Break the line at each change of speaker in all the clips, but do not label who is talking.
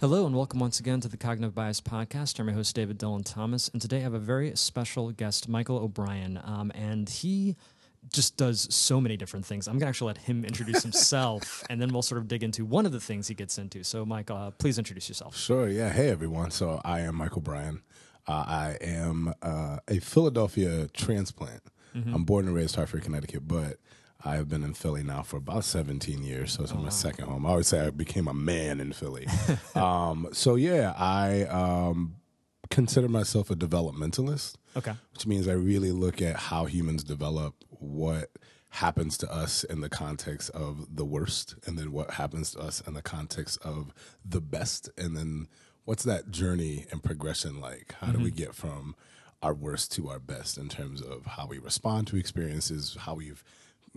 Hello and welcome once again to the Cognitive Bias Podcast. I'm your host, David Dylan Thomas, and today I have a very special guest, Michael O'Bryan. Um, and he just does so many different things. I'm going to actually let him introduce himself, and then we'll sort of dig into one of the things he gets into. So, Mike, uh, please introduce yourself.
Sure. Yeah. Hey, everyone. So, I am Michael Bryan. Uh, I am uh, a Philadelphia transplant.
Mm-hmm.
I'm born and raised Hartford, Connecticut, but I have been in Philly now for about 17 years, so it's my second home. I always say I became a man in Philly. um, so yeah, I um, consider myself a developmentalist,
Okay.
which means I really look at how humans develop, what happens to us in the context of the worst, and then what happens to us in the context of the best, and then what's that journey and progression like? How do we get from our worst to our best in terms of how we respond to experiences, how we've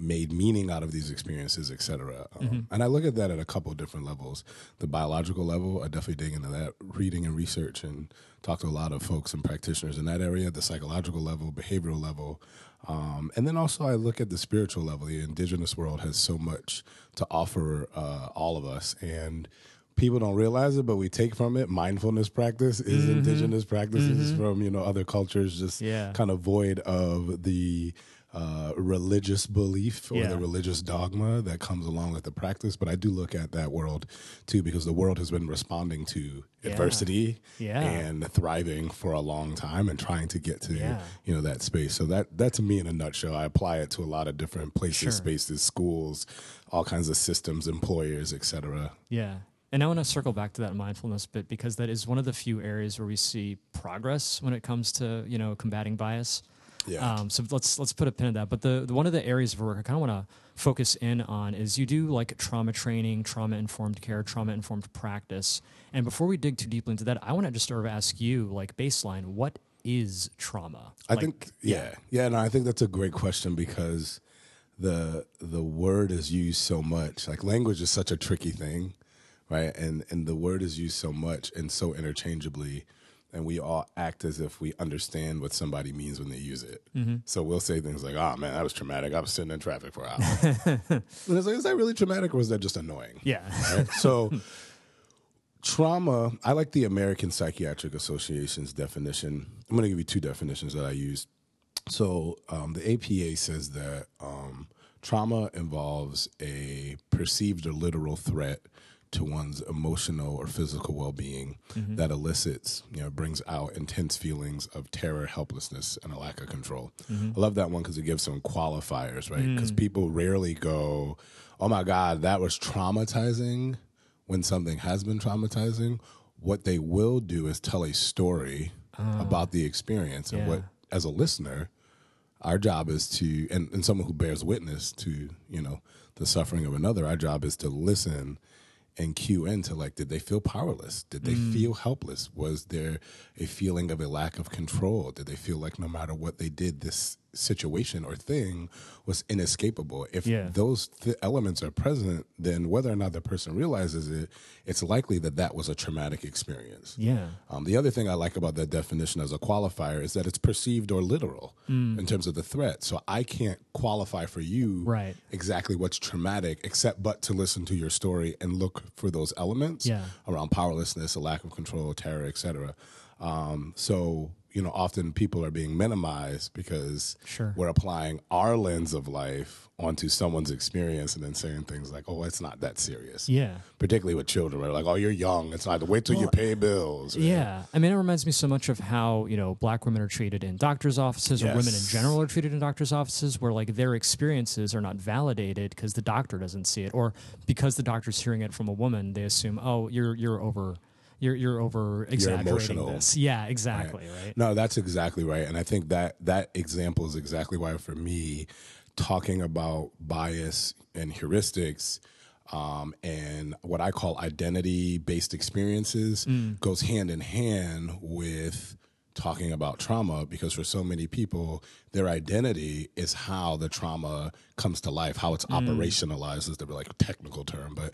made meaning out of these experiences, et cetera. Um, And I look at that at a couple different levels. The biological level, I definitely dig into that, reading and research, and talk to a lot of folks and practitioners in that area. The psychological level, behavioral level, um, and then also I look at the spiritual level. The indigenous world has so much to offer uh, all of us, and people don't realize it, but we take from it. Mindfulness practice is indigenous practices from you know other cultures, just
Yeah.
kind of void of the uh, religious belief or
Yeah.
the religious dogma that comes along with the practice. But I do look at that world too because the world has been responding to
Yeah.
adversity
Yeah.
and thriving for a long time and trying to get to you know that space. So that that to me in a nutshell. I apply it to a lot of different places,
Sure.
spaces, schools, all kinds of systems, employers, etc.
Yeah. And I want to circle back to that mindfulness bit because that is one of the few areas where we see progress when it comes to, you know, combating bias.
Yeah.
Um, so let's let's put a pin in that. But the, the one of the areas of work I kind of want to focus in on is you do like trauma training, trauma informed care, trauma informed practice. And before we dig too deeply into that, I want to just sort of ask you, like baseline, what is trauma?
I
Like,
think yeah. Yeah, no, I think that's a great question because the the word is used so much. Like language is such a tricky thing, right? And and the word is used so much and so interchangeably and we all act as if we understand what somebody means when they use it. So we'll say things like, "Oh man, that was traumatic. I was sitting in traffic for hours." and it's like, "Is that really traumatic or is that just annoying?"
yeah.
right? So, trauma, I like the American Psychiatric Association's definition. I'm going to give you two definitions that I use. So, um, the APA says that um, trauma involves a perceived or literal threat to one's emotional or physical well-being mm-hmm. that elicits, you know, brings out intense feelings of terror, helplessness, and a lack of control. Mm-hmm. I love that one because it gives some qualifiers, right? Mm. Because people rarely go, "Oh my God, that was traumatizing." When something has been traumatizing, what they will do is tell a story oh. about the experience, and
Yeah.
what, as a listener, our job is to and, and someone who bears witness to you know the suffering of another our job is to listen and cue into like did they feel powerless? Did they
Mm.
feel helpless? Was there a feeling of a lack of control? Did they feel like no matter what they did this situation or thing was inescapable if
Yeah.
those th- elements are present then whether or not the person realizes it it's likely that that was a traumatic experience
Yeah.
um, the other thing I like about that definition as a qualifier is that it's perceived or literal
Mm.
in terms of the threat. So I can't qualify for you
Right.
exactly what's traumatic, except but to listen to your story and look for those elements
Yeah.
around powerlessness, a lack of control, terror, etc. Um, so you know, often people are being minimized because
Sure.
we're applying our lens of life onto someone's experience and then saying things like, "Oh, it's not that serious."
Yeah.
particularly with children. We're like, oh, you're young. It's not. Wait till you pay bills. right?
Yeah, I mean, it reminds me so much of how you know black women are treated in doctors' offices, or women in general are treated in doctors' offices, where like their experiences are not validated because the doctor doesn't see it, or because the doctor's hearing it from a woman, they assume, oh, you're you're over, you're you're over exaggerating this. Yeah, exactly. Right.
No, that's exactly right. And I think that that example is exactly why, for me, talking about bias and heuristics um, and what I call identity based experiences goes hand in hand with talking about trauma because for so many people their identity is how the trauma comes to life how it's operationalized is the like technical term but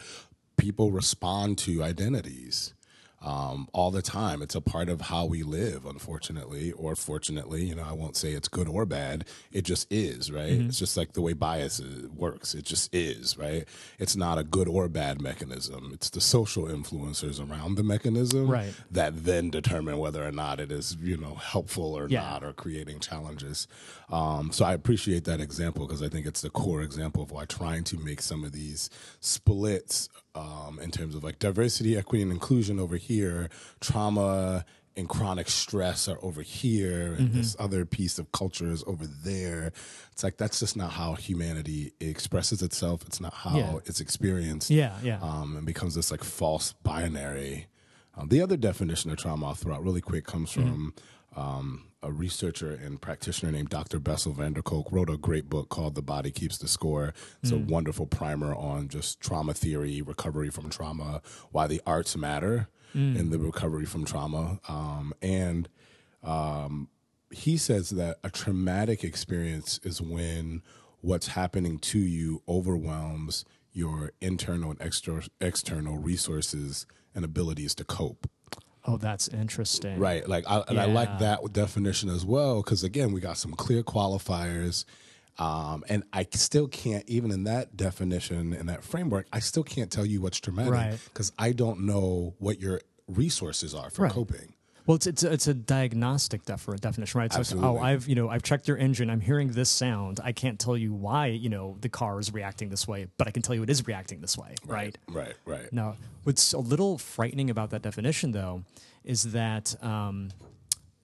people respond to identities um, all the time. It's a part of how we live, unfortunately, or fortunately. You know, I won't say it's good or bad. It just is, right?
Mm-hmm.
It's just like the way bias works. It just is, right? It's not a good or bad mechanism. It's the social influencers around the mechanism
Right.
that then determine whether or not it is, you know, helpful or
Yeah.
not or creating challenges. Um, so I appreciate that example because I think it's the core example of why trying to make some of these splits um, in terms of like diversity, equity, and inclusion over here, trauma and chronic stress are over here, and
Mm-hmm.
this other piece of culture is over there. It's like that's just not how humanity expresses itself. It's not how
Yeah.
it's experienced
Yeah, yeah.
um, and becomes this like false binary. Um, the other definition of trauma I'll throw out really quick comes from um, a researcher and practitioner named Dr. Bessel van der Kolk. Wrote a great book called "The Body Keeps the Score." It's a wonderful primer on just trauma theory, recovery from trauma, why the arts matter in the recovery from trauma, um, and um, he says that a traumatic experience is when what's happening to you overwhelms your internal and extra, external resources and abilities to cope.
Oh, that's interesting.
Right. Like, I, and I like that definition as well because again, we got some clear qualifiers. Um, and I still can't, even in that definition and that framework, I still can't tell you what's traumatic
Right.
because I don't know what your resources are for
Right.
coping.
Well, it's it's a, it's a diagnostic defi- definition, right? It's like,
Absolutely.
oh, I've you know I've checked your engine. I'm hearing this sound. I can't tell you why you know the car is reacting this way, but I can tell you it is reacting this way, right?
Right. Right.
Now, what's a little frightening about that definition, though, is that um,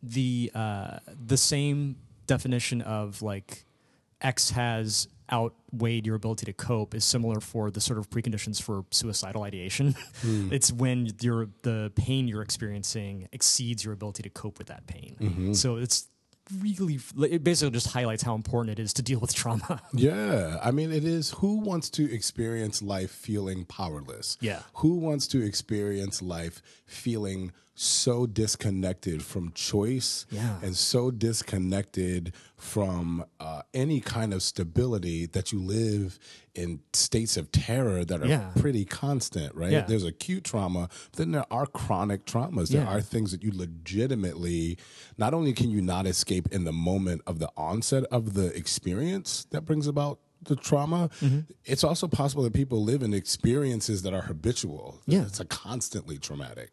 the uh, the same definition of like X has outweighed your ability to cope is similar for the sort of preconditions for suicidal ideation. Hmm. it's when your the pain you're experiencing exceeds your ability to cope with that pain. Mm-hmm. So it's really it basically just highlights how important it is to deal with trauma.
Yeah, I mean, it is who wants to experience life feeling powerless?
Yeah.
Who wants to experience life feeling so disconnected from choice
Yeah.
and so disconnected from uh, any kind of stability that you live in states of terror that are
Yeah.
pretty constant, right?
Yeah.
There's acute trauma, but then there are chronic traumas. There are things that you legitimately not only can you not escape in the moment of the onset of the experience that brings about the trauma,
Mm-hmm.
it's also possible that people live in experiences that are habitual.
Yeah.
It's a constantly traumatic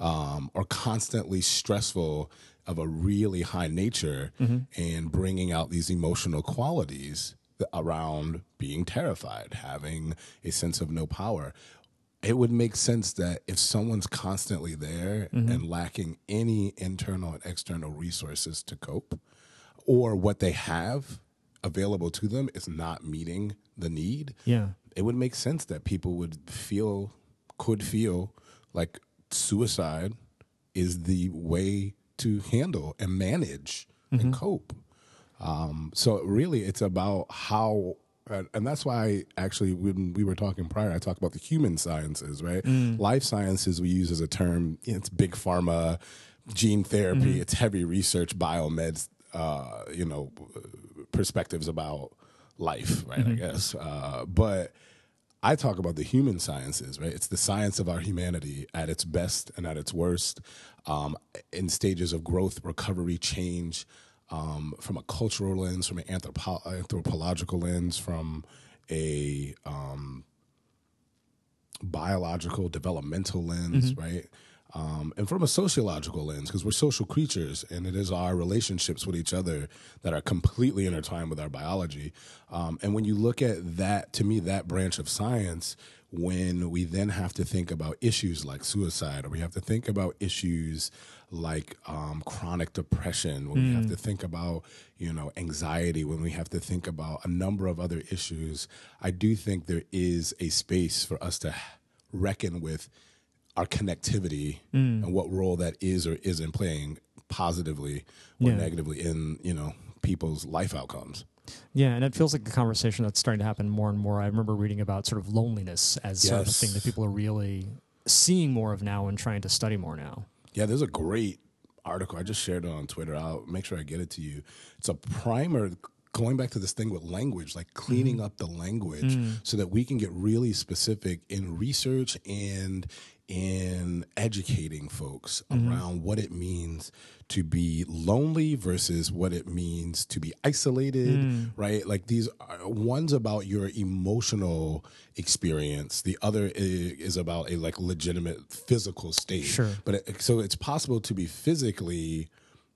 um, or constantly stressful of a really high nature
Mm-hmm.
and bringing out these emotional qualities around being terrified, having a sense of no power. It would make sense that if someone's constantly there
Mm-hmm.
and lacking any internal and external resources to cope, or what they have available to them is not meeting the need,
yeah.
it would make sense that people would feel could feel like suicide is the way to handle and manage and cope. Um, so really it's about how and and that's why actually when we were talking prior i talked about the human sciences right? Life sciences we use as a term it's big pharma gene therapy it's heavy research biomeds uh, you know perspectives about life, right? I guess. Uh, but I talk about the human sciences, right? It's the science of our humanity at its best and at its worst, um, in stages of growth, recovery, change, um, from a cultural lens, from an anthropo- anthropological lens, from a um, biological, developmental lens, right? Um, and from a sociological lens, because we're social creatures and it is our relationships with each other that are completely intertwined with our biology. Um, and when you look at that, to me, that branch of science, when we then have to think about issues like suicide, or we have to think about issues like um, chronic depression, when we have to think about you know anxiety, when we have to think about a number of other issues, I do think there is a space for us to reckon with our connectivity mm. and what role that is or isn't playing positively or
Yeah.
negatively in you know people's life outcomes.
Yeah, and it feels like a conversation that's starting to happen more and more. I remember reading about sort of loneliness as sort of a thing that people are really seeing more of now and trying to study more now.
Yeah, there's a great article. I just shared it on Twitter. I'll make sure I get it to you. It's a primer going back to this thing with language, like cleaning mm-hmm. up the language mm. so that we can get really specific in research and in educating folks mm-hmm. around what it means to be lonely versus what it means to be isolated, mm. right? Like these are one's about your emotional experience, the other is about a like legitimate physical state.
Sure.
But it, so it's possible to be physically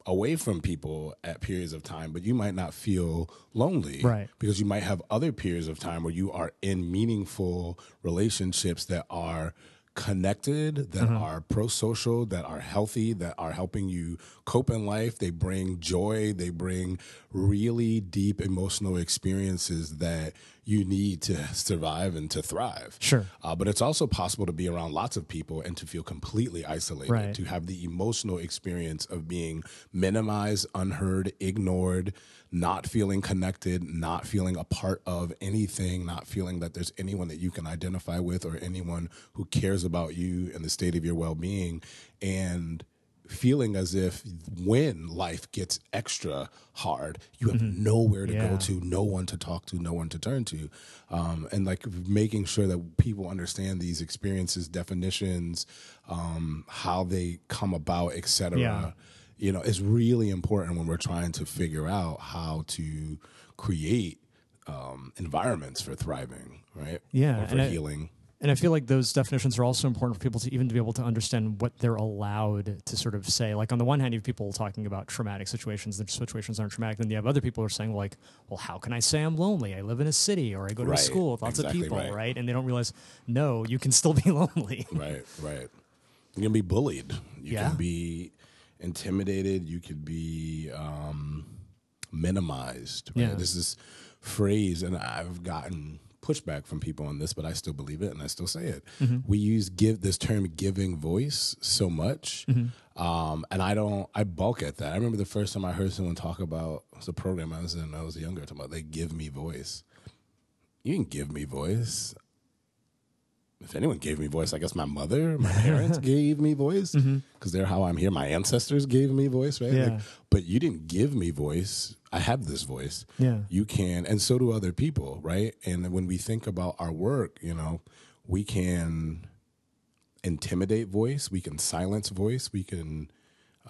away from people at periods of time, but you might not feel lonely.
Right.
Because you might have other periods of time where you are in meaningful relationships that are connected, that are pro social, that are healthy, that are helping you cope in life. They bring joy, they bring really deep emotional experiences that you need to survive and to thrive.
Sure.
Uh, but it's also possible to be around lots of people and to feel completely isolated,
Right.
to have the emotional experience of being minimized, unheard, ignored, not feeling connected, not feeling a part of anything, not feeling that there's anyone that you can identify with or anyone who cares about you and the state of your well being. And feeling as if when life gets extra hard, you have nowhere to
Yeah.
go to, no one to talk to, no one to turn to. Um, and like making sure that people understand these experiences, definitions, um, how they come about, et cetera. You know, is really important when we're trying to figure out how to create um, environments for thriving, right?
Yeah,
Or for
and I-
healing.
And I feel like those definitions are also important for people to even to be able to understand what they're allowed to sort of say. Like on the one hand, you have people talking about traumatic situations. The situations aren't traumatic. Then you have other people who are saying like, well, how can I say I'm lonely? I live in a city or I go to
Right,
a school with lots
exactly
of people,
right.
right. And they don't realize, no, you can still be lonely.
Right, right. You can be bullied. You
Yeah.
can be intimidated. You could be um, minimized. Right?
Yeah.
There's this phrase, and I've gotten pushback from people on this, but I still believe it and I still say it.
Mm-hmm.
We use give this term giving voice so much.
Mm-hmm.
Um, and I don't, I bulk at that. I remember the first time I heard someone talk about it was a program I was in, I was younger, talking about they give me voice. You can give me voice if anyone gave me voice, I guess my mother, my parents gave me voice mm-hmm. because they're how I'm here. My ancestors gave me voice, right?
Yeah.
but you didn't give me voice. I have this voice.
Yeah.
You can, and so do other people, right? And when we think about our work, you know, we can intimidate voice, we can silence voice, we can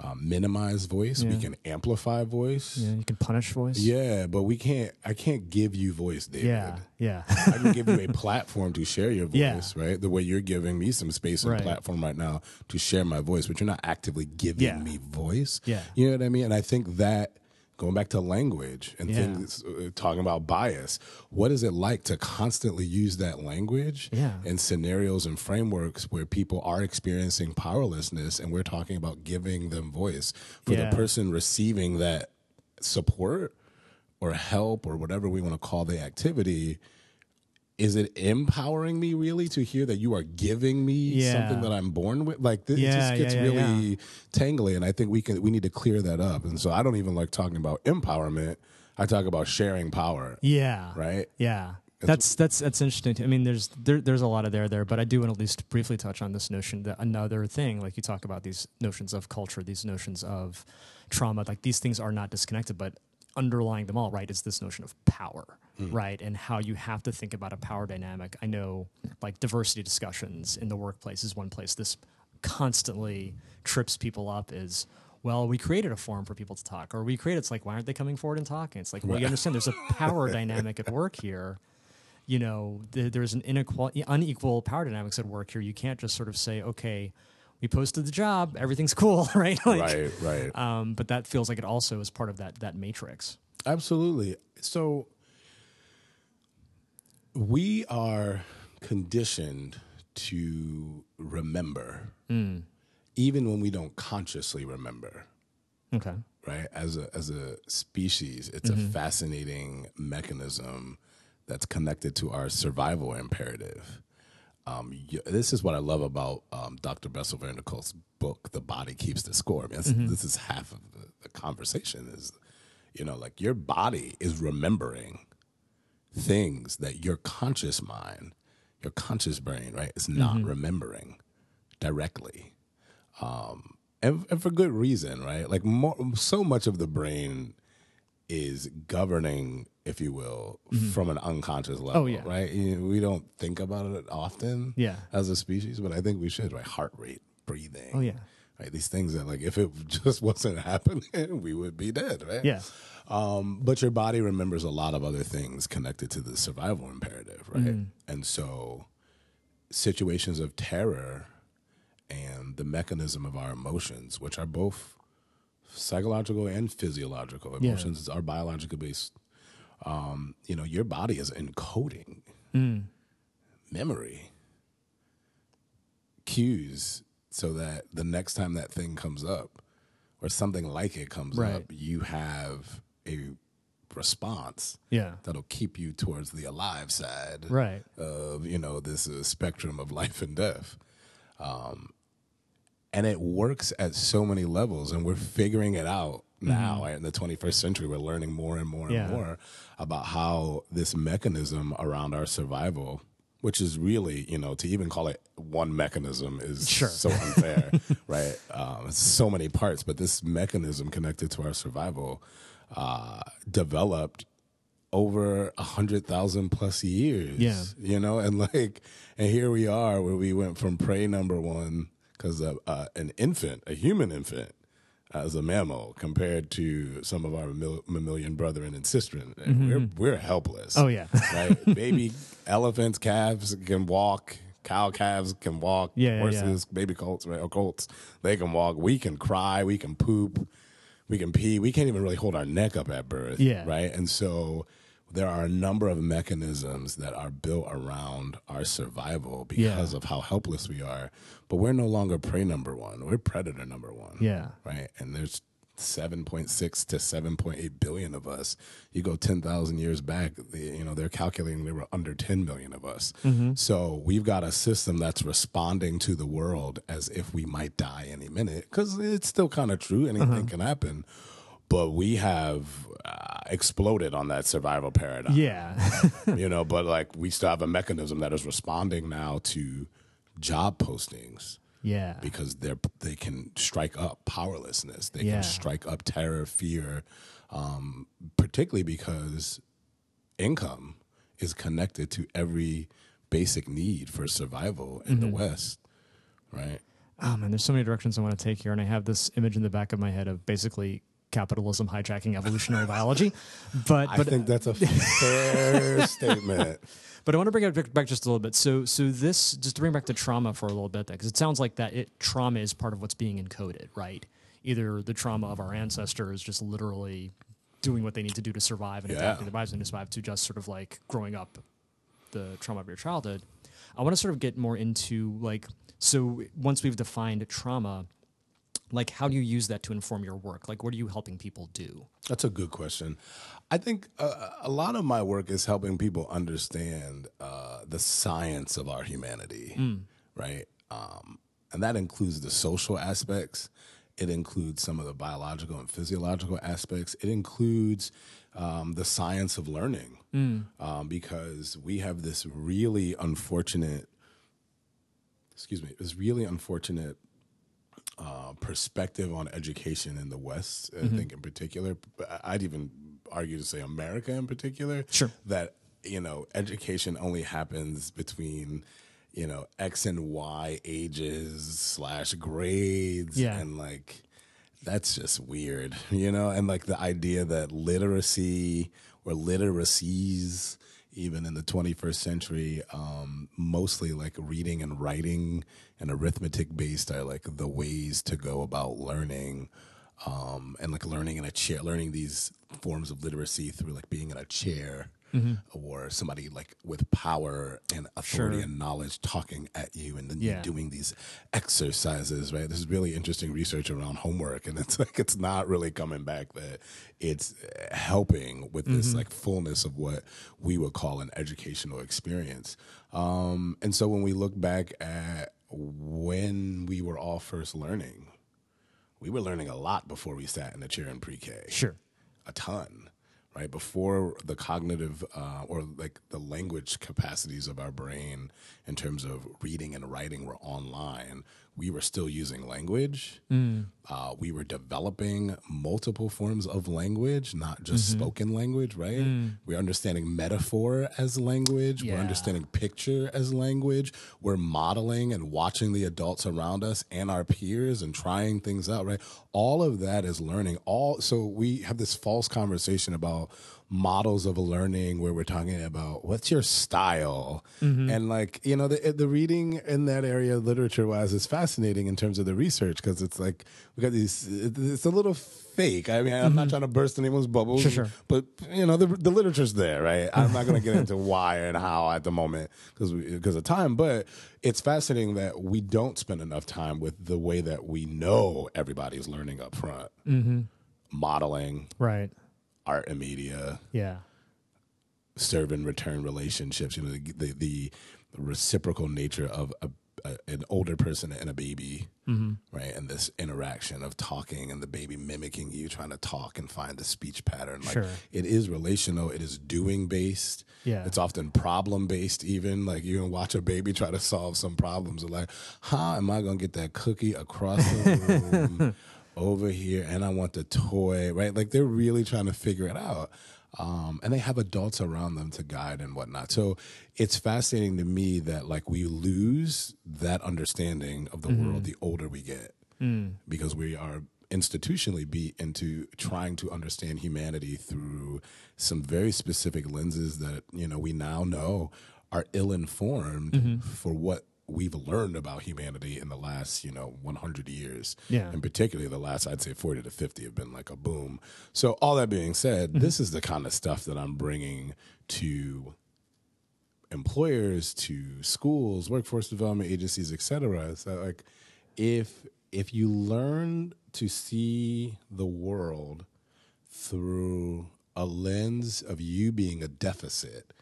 um, minimize voice, we can amplify voice.
Yeah, you can punish voice.
Yeah, but we can't. I can't give you voice, David.
Yeah. Yeah.
I can give you a platform to share your voice,
Yeah.
right? The way you're giving me some space and
Right.
platform right now to share my voice, but you're not actively giving
Yeah.
me voice.
Yeah.
You know what I mean? And I think that going back to language and
Yeah.
things uh, talking about bias, what is it like to constantly use that language
Yeah.
in scenarios and frameworks where people are experiencing powerlessness and we're talking about giving them voice for
Yeah.
the person receiving that support or help or whatever we want to call the activity is it empowering me really to hear that you are giving me
Yeah.
something that I'm born with? Like this, it just gets
yeah, yeah,
really tangly, and I think we can we need to clear that up. And so I don't even like talking about empowerment. I talk about sharing power,
Yeah.
right?
Yeah. That's that's that's interesting. too. I mean, there's there, there's a lot of there there, but I do want to at least briefly touch on this notion that another thing, like you talk about these notions of culture, these notions of trauma, like these things are not disconnected, but underlying them all, right, is this notion of power, right, and how you have to think about a power dynamic. I know, like diversity discussions in the workplace is one place this constantly trips people up. Is well, we created a forum for people to talk, or we created. It's like, why aren't they coming forward and talking? It's like, well, you understand, there's a power dynamic at work here you know, th- there's an inequality, unequal power dynamics at work here. You can't just sort of say, okay, we posted the job, everything's cool, right? Like,
right, right.
Um, but that feels like it also is part of that that matrix.
Absolutely. So we are conditioned to remember, even when we don't consciously remember.
Okay.
right? As a as a species, it's a fascinating mechanism that's connected to our survival imperative. Um, y- this is what I love about um, Dr. Bessel van der Kolk's book, "The Body Keeps the Score." I mean, that's- this is half of the, the conversation. Is you know, like your body is remembering things that your conscious mind, your conscious brain, right, is not remembering directly and, and for good reason, right? Like more, so much of the brain is governing, if you will, from an unconscious level.
Mm-hmm. Oh, yeah.
Right? You- We don't think about it often
Yeah.
as a species, but I think we should, right? Heart rate, breathing.
Oh, yeah.
Right? These things that, like, if it just wasn't happening, we would be dead, right?
Yeah.
Um, but your body remembers a lot of other things connected to the survival imperative, right?
Mm-hmm.
And so situations of terror and the mechanism of our emotions, which are both psychological and physiological
Yeah.
emotions, are biological based. Um, you know, your body is encoding
Mm.
memory cues so that the next time that thing comes up or something like it comes
Right.
up, you have a response
Yeah.
that'll keep you towards the alive side
Right.
of you know this uh, spectrum of life and death um, and it works at so many levels and we're figuring it out now right? in the 21st century we're learning more and more and
Mm-hmm. Yeah.
more about how this mechanism around our survival which is really you know to even call it one mechanism is
Sure.
so unfair right um, it's so many parts but this mechanism connected to our survival uh, developed over a hundred thousand plus years.
Yeah.
you know, and like, and here we are where we went from prey number one because uh, an infant, a human infant, as a mammal compared to some of our mammalian brethren and sistren. And We're we're helpless.
Mm-hmm. Oh, yeah.
right. Baby elephants, calves can walk. Cow calves can walk.
Yeah, yeah,
horses, baby colts, right? Or colts, they can walk. We can cry. We can poop. We can pee. We can't even really hold our neck up at birth.
Yeah.
Right. And so there are a number of mechanisms that are built around our survival because
Yeah.
of how helpless we are. But we're no longer prey number one. We're predator number one.
Yeah.
Right. And there's 7.6 to 7.8 billion of us. You go 10,000 years back, you know, they're calculating there were under 10 million of us. So we've got a system that's responding to the world as if we might die any minute because it's still kind of true. Anything can happen. But we have uh, exploded on that survival paradigm
Yeah.
you know, but like we still have a mechanism that is responding now to job postings
yeah.
because they're they can strike up powerlessness, they
Yeah.
can strike up terror, fear, um, particularly because income is connected to every basic need for survival in the
Mm-hmm.
West, right?
Oh man, there's so many directions I want to take here, and I have this image in the back of my head of basically capitalism hijacking evolutionary biology. But
I
but
think that's a fair statement.
But I want to bring it back- just a little bit. So so this just to bring back the trauma for a little bit, because it sounds like that it trauma is part of what's being encoded, right? Either the trauma of our ancestors just literally doing what they need to do to survive and
Yeah.
adapting their lives and to survive to just sort of like growing up the trauma of your childhood. I want to sort of get more into like so once we've defined trauma, like how do you use that to inform your work? Like what are you helping people do?
That's a good question. I think uh, a lot of my work is helping people understand uh, the science of our humanity, right? Um, and that includes the social aspects. It includes some of the biological and physiological aspects. It includes um, the science of learning, um, because we have this really unfortunate, excuse me, this really unfortunate uh, perspective on education in the West, I think in particular. I'd even argue to say America in particular.
Sure.
That, you know, education only happens between, you know, X and Y ages slash grades.
Yeah.
And like, that's just weird, you know? And like the idea that literacy or literacies, even in the 21st century, um, mostly like reading and writing and arithmetic based are like the ways to go about learning. Um, and like learning in a chair, learning these forms of literacy through like being in a chair or somebody like with power and authority
Sure.
and knowledge talking at you and then
Yeah.
doing these exercises, right? This is really interesting research around homework, and it's like it's not really coming back that it's uh, helping with this like fullness of what we would call an educational experience. Um, and so when we look back at when we were all first learning, we were learning a lot before we sat in a chair in pre-K
Sure.
a ton right? Before the cognitive uh, or like the language capacities of our brain in terms of reading and writing were online we were still using language.
Mm.
Uh, we were developing multiple forms of language, not just
Mm-hmm.
spoken language, right? We're understanding metaphor as language. We're understanding picture as language. We're modeling and watching the adults around us and our peers and trying things out, right? All of that is learning. All so we have this false conversation about models of learning where we're talking about what's your style. Mm-hmm. And like you know the eh, the reading in that area literature wise is fascinating in terms of the research because it's like we got these it's a little fake. I mean i'm not mm-hmm. trying to burst anyone's bubble
Sure, sure.
but you know the the literature's there right? I'm not going to get into why and how at the moment because because of time but it's fascinating that we don't spend enough time with the way that we know everybody's learning up front. Mm-hmm. Modeling.
Right.
Art and media
Yeah.
serve and return relationships. You know, the the, the reciprocal nature of a, a, an older person and a baby,
Mm-hmm.
right? And this interaction of talking and the baby mimicking you, trying to talk and find the speech pattern. Like
Sure.
it is relational. It is doing based.
Yeah.
It's often problem based. Even like you can watch a baby try to solve some problems. Like, how am I going to get that cookie across the room? Over here and I want the toy, right? Like they're really trying to figure it out. Um, and they have adults around them to guide and whatnot. So it's fascinating to me that like we lose that understanding of the mm-hmm. world the older we get mm. because we are institutionally beat into trying to understand humanity through some very specific lenses that you know we now know are ill informed mm-hmm. for what we've learned about humanity in the last you know 100 years
Yeah.
and particularly the last i'd say 40 to 50 have been like a boom so all that being said mm-hmm. this is the kind of stuff that i'm bringing to employers to schools, workforce development agencies, etc cetera. So like if if you learn to see the world through a lens of you being a deficit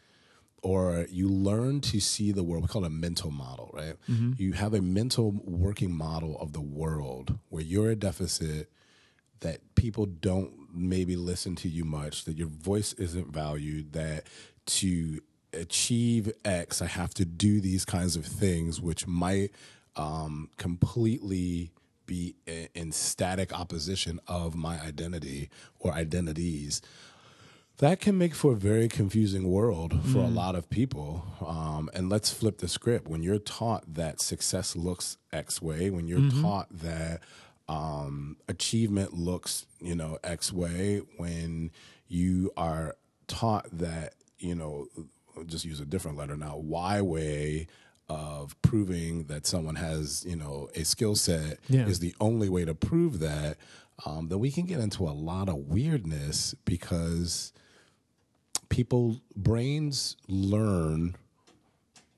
or you learn to see the world we call it a mental model right you have a mental working model of the world where you're a deficit that people don't maybe listen to you much, that your voice isn't valued, that to achieve X, I have to do these kinds of things, which might um, completely be in static opposition of my identity or identities. That can make for a very confusing world for a lot of people. Um, and let's flip the script. When you're taught that success looks X way, when you're taught that um, achievement looks, you know, X way, when you are taught that, you know, I'll just use a different letter now, Y way of proving that someone has, you know, a skill set
Yeah.
is the only way to prove that, um, then we can get into a lot of weirdness because people brains learn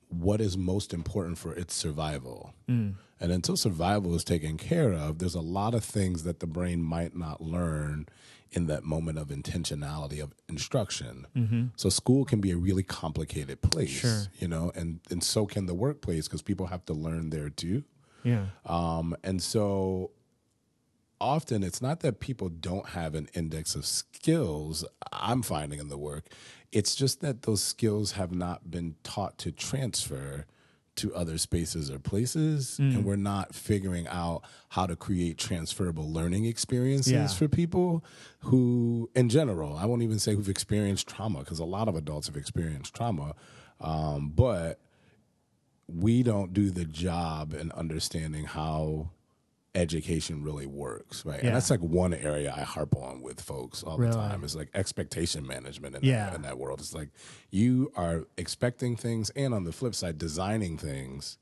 what is most important for its survival. And until survival is taken care of, there's a lot of things that the brain might not learn in that moment of intentionality of instruction. So school can be a really complicated place,
Sure.
you know, and and so can the workplace because people have to learn there too.
Yeah.
Um, and so often it's not that people don't have an index of skills, I'm finding in the work. It's just that those skills have not been taught to transfer to other spaces or places. And we're not figuring out how to create transferable learning experiences
Yeah.
for people who, in general, I won't even say who've experienced trauma, because a lot of adults have experienced trauma. Um, but we don't do the job in understanding how education really works, right?
Yeah.
And that's like one area I harp on with folks all the time is like expectation management in,
Yeah.
that, in that world. It's like you are expecting things and on the flip side, designing things,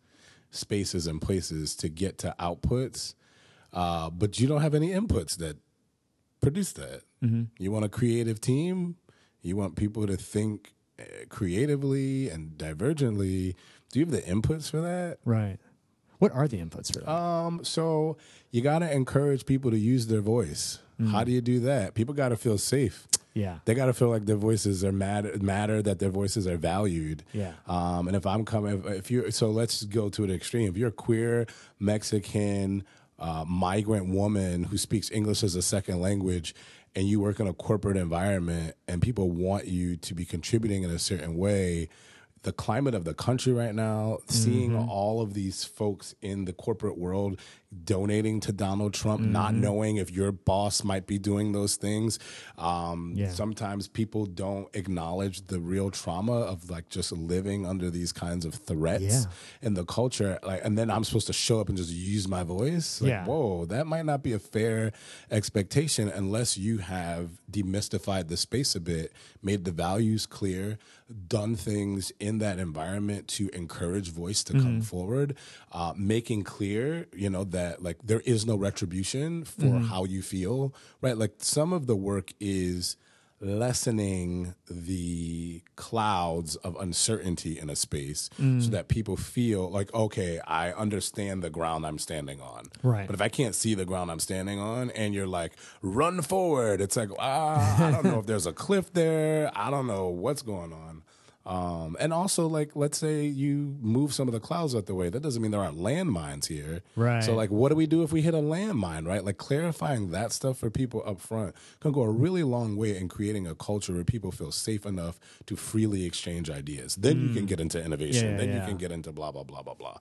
spaces and places to get to outputs, uh, but you don't have any inputs that produce that.
Mm-hmm.
You want a creative team, you want people to think uh, creatively and divergently. Do you have the inputs for that?
Right. What are the inputs for that?
Um, so you got to encourage people to use their voice.
Mm.
How do you do that? People got to feel safe.
yeah.
They got to feel like their voices are matter, matter that their voices are valued.
Yeah.
Um, and if I'm coming, if, if you're, so let's go to an extreme. If you're a queer Mexican uh, migrant woman who speaks English as a second language, and you work in a corporate environment, and people want you to be contributing in a certain way, the climate of the country right now, seeing all of these folks in the corporate world donating to Donald Trump, not knowing if your boss might be doing those things. Um,
Yeah.
Sometimes people don't acknowledge the real trauma of like just living under these kinds of threats
Yeah.
in the culture. Like, and then I'm supposed to show up and just use my voice. Like,
Yeah.
whoa, that might not be a fair expectation unless you have demystified the space a bit, made the values clear, done things in that environment to encourage voice to come forward, uh, making clear, you know, that like there is no retribution for how you feel, right? Like some of the work is lessening the clouds of uncertainty in a space so that people feel like okay i understand the ground i'm standing on.
Right.
but if i can't see the ground i'm standing on and you're like run forward it's like ah, i don't know if there's a cliff there. I don't know what's going on um, and also like let's say you move some of the clouds out the way that doesn't mean there aren't landmines here
Right.
so like what do we do if we hit a landmine right like clarifying that stuff for people up front can go a really long way in creating a culture where people feel safe enough to freely exchange ideas then you can get into innovation
Mm. Yeah,
then
yeah.
you can get into blah blah blah blah blah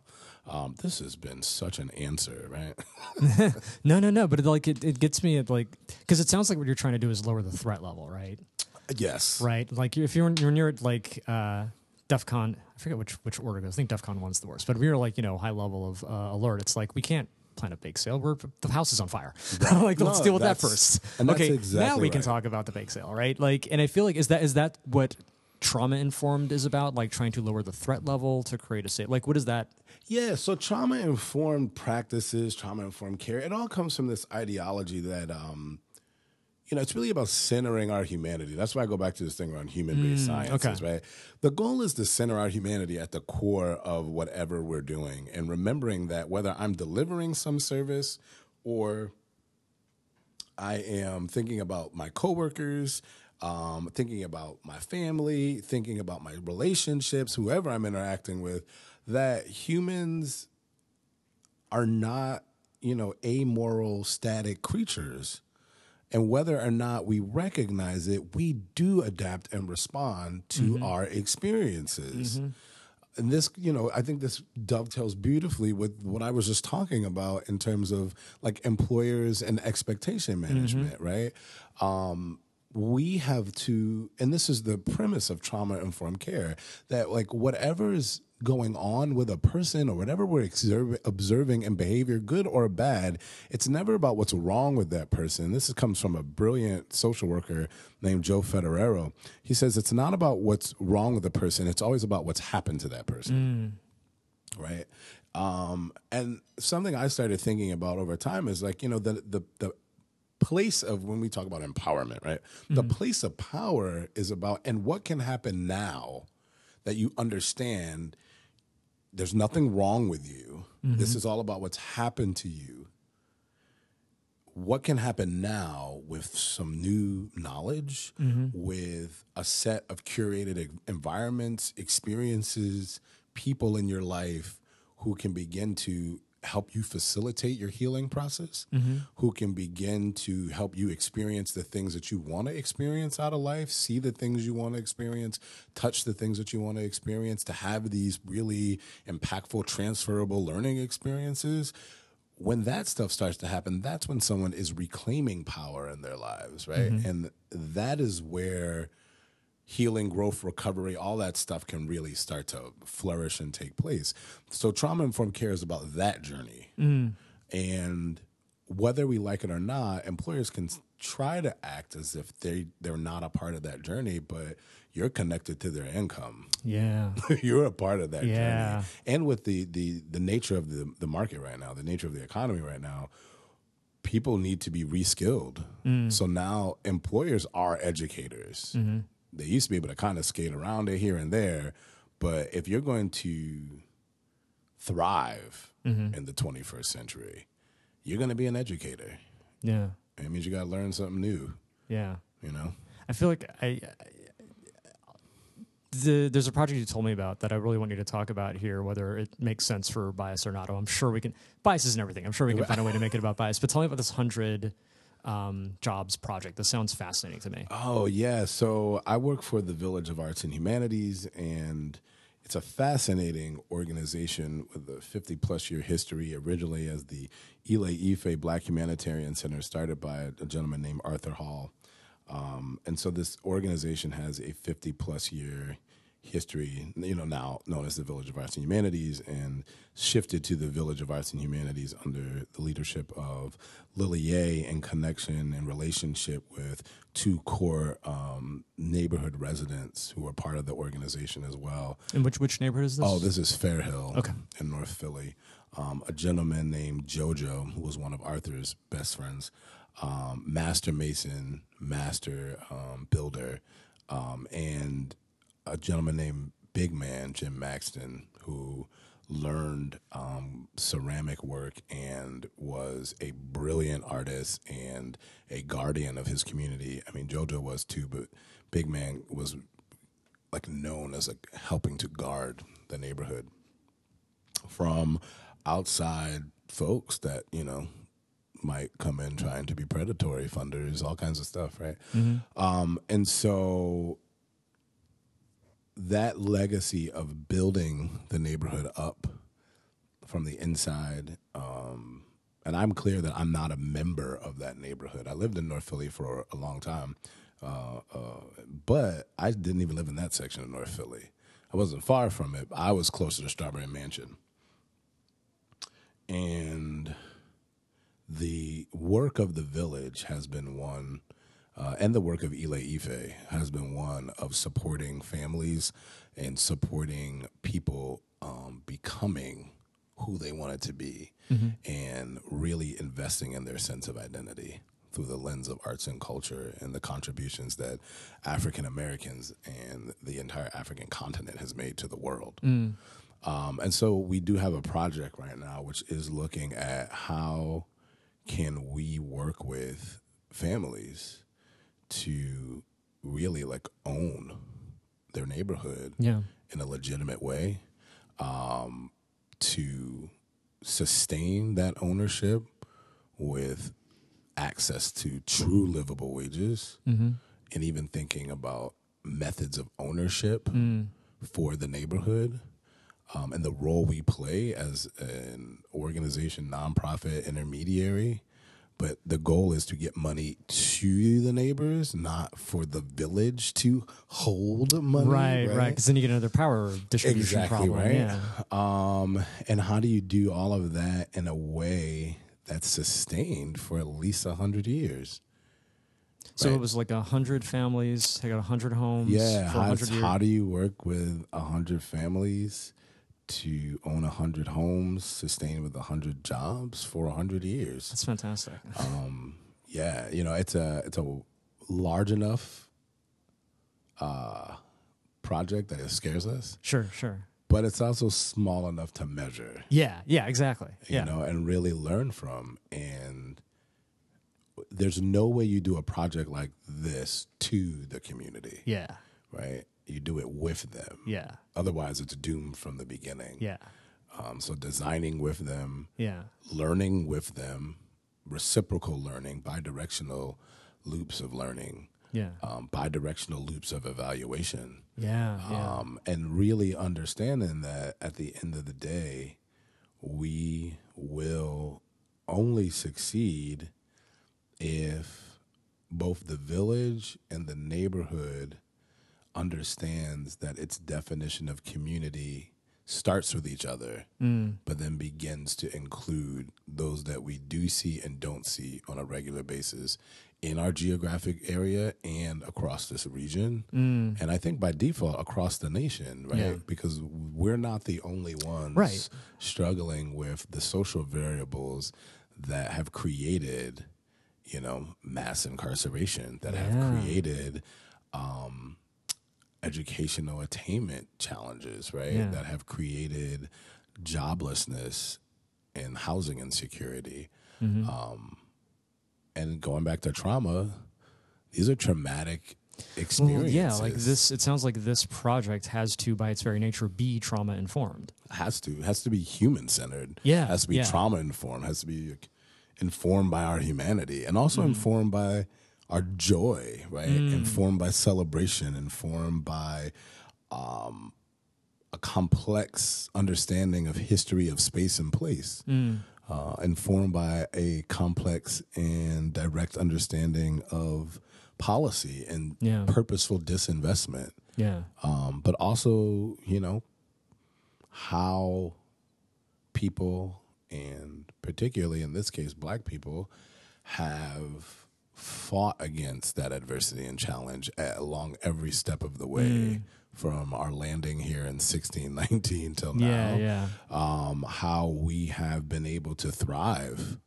um, this has been such an answer right
No, no, no. But it, like it, it gets me at like because it sounds like what you're trying to do is lower the threat level, right?
Yes
Right. Like if you're you're near like uh, DefCon, I forget which which order goes. I think DefCon one's the worst. But if you're like you know high level of uh, alert, it's like we can't plan a bake sale. We're the house is on fire. like let's deal with that first.
and that's
okay, now
exactly
we can talk about the bake sale, right? Like, and I feel like is that is that what trauma informed is about? Like trying to lower the threat level to create a safe. Like what is that?
Yeah, so trauma informed practices, trauma informed care, it all comes from this ideology that, um, you know, it's really about centering our humanity. That's why I go back to this thing around human based sciences, right? The goal is to center our humanity at the core of whatever we're doing and remembering that whether I'm delivering some service or I am thinking about my coworkers, um, thinking about my family, thinking about my relationships, whoever I'm interacting with, that humans are not, you know, amoral, static creatures. And whether or not we recognize it, we do adapt and respond to mm-hmm. our experiences. Mm-hmm. And this, you know, I think this dovetails beautifully with what I was just talking about in terms of like employers and expectation mm-hmm. management, right? Um, we have to, and this is the premise of trauma informed care, that like whatever is going on with a person or whatever we're observ- observing in behavior, good or bad, it's never about what's wrong with that person. This comes from a brilliant social worker named Joe Foderaro. He says it's not about what's wrong with the person, it's always about what's happened to that person right? Um, and something I started thinking about over time is like, you know, the the the place of when we talk about empowerment, right? The place of power is about and what can happen now that you understand there's nothing wrong with you. This mm-hmm. is all about what's happened to you. What can happen now with some new knowledge, mm-hmm. with a set of curated environments, experiences, people in your life who can begin to help you facilitate your healing process, mm-hmm. who can begin to help you experience the things that you want to experience out of life, see the things you want to experience, touch the things that you want to experience, to have these really impactful, transferable learning experiences. When that stuff starts to happen, that's when someone is reclaiming power in their lives, right? Mm-hmm. And that is where healing, growth, recovery, all that stuff can really start to flourish and take place. So trauma informed care is about that journey. Mm. And whether we like it or not, employers can try to act as if they they're not a part of that journey, but you're connected to their income.
Yeah.
you're a part of that
Yeah.
journey. And with the the the nature of the the market right now, the nature of the economy right now, people need to be reskilled. Mm. So now employers are educators. Mm-hmm. They used to be able to kind of skate around it here and there, but if you're going to thrive mm-hmm. in the 21st century, you're going to be an educator.
Yeah.
It means you got to learn something new,
Yeah.
you know?
I feel like I, I the, there's a project you told me about that I really want you to talk about here, whether it makes sense for bias or not. Oh, I'm sure we can. Bias isn't everything. I'm sure we can find a way to make it about bias. But tell me about this hundred um, jobs project. This sounds fascinating to me.
Oh yeah, so I work for the Village of Arts and Humanities, and it's a fascinating organization with a 50 plus year history, originally as the Ile Ife Black Humanitarian Center, started by a gentleman named Arthur Hall. Um, and so this organization has a 50 plus year history, you know, now known as the Village of Arts and Humanities, and shifted to the Village of Arts and Humanities under the leadership of Lily Yeh in connection and relationship with two core um, neighborhood residents who are part of the organization as well.
And which which neighborhood is this?
Oh, this is Fairhill
Okay.
in North Philly. Um, a gentleman named Jojo, who was one of Arthur's best friends, um, master mason, master um, builder, um, and a gentleman named Big Man, Jim Maxton, who learned um, ceramic work and was a brilliant artist and a guardian of his community. I mean, Jojo was too, but Big Man was like known as like helping to guard the neighborhood from outside folks that you know might come in trying to be predatory funders, all kinds of stuff, right? Um, and so that legacy of building the neighborhood up from the inside. Um, and I'm clear that I'm not a member of that neighborhood. I lived in North Philly for a long time, uh, uh, but I didn't even live in that section of North Philly. I wasn't far from it. I was closer to Strawberry Mansion. And the work of the village has been one, uh, and the work of Ile Ife has been one of supporting families and supporting people um, becoming who they wanted to be and really investing in their sense of identity through the lens of arts and culture and the contributions that African Americans and the entire African continent has made to the world. Um, and so we do have a project right now which is looking at how can we work with families to really like own their neighborhood
Yeah.
in a legitimate way um, to sustain that ownership with access to true livable wages and even thinking about methods of ownership for the neighborhood um, and the role we play as an organization, nonprofit, intermediary. But the goal is to get money to the neighbors, not for the village to hold money.
Right, right. Because then you get another power distribution
Exactly
problem.
right.
Yeah.
Um, and how do you do all of that in a way that's sustained for at least a hundred years?
So
Right.
it was like a hundred families. They got a hundred homes.
Yeah,
for
how, how do you work with a hundred families to own a hundred homes, sustain with a hundred jobs for a hundred years?
That's fantastic.
Um, yeah, you know, it's a it's a large enough uh, project that it scares us,
Sure, sure.
but it's also small enough to measure.
Yeah, yeah, exactly. Yeah.
you know, and really learn from. And there's no way you do a project like this to the community,
yeah,
right? You do it with them.
yeah,
Otherwise, it's doomed from the beginning.
yeah,
Um, so designing with them,
yeah.
learning with them, reciprocal learning, bidirectional loops of learning,
Yeah.
um, bidirectional loops of evaluation.
Yeah. Yeah.
um, and really understanding that at the end of the day, we will only succeed if both the village and the neighborhood understands that its definition of community starts with each other, but then begins to include those that we do see and don't see on a regular basis in our geographic area and across this region. And I think by default across the nation, right?
Yeah.
Because we're not the only ones
Right.
struggling with the social variables that have created, you know, mass incarceration, that have created um, educational attainment challenges, right?
Yeah.
That have created joblessness and housing insecurity.
Mm-hmm.
Um, and going back to trauma, these are traumatic
Well,
experiences.
yeah, like this. It sounds like this project has to, by its very nature, be trauma informed.
has to has to be human centered.
Yeah,
has to be
yeah.
trauma informed. Has to be informed by our humanity and also
Mm.
informed by our joy. Right,
Mm.
informed by celebration. Informed by um, a complex understanding of history of space and place, uh, informed by a complex and direct understanding of policy and
Yeah.
purposeful disinvestment.
Yeah.
Um, but also, you know, how people, and particularly in this case, black people, have fought against that adversity and challenge along every step of the way from our landing here in 1619 till now
Yeah. Yeah.
um, how we have been able to thrive.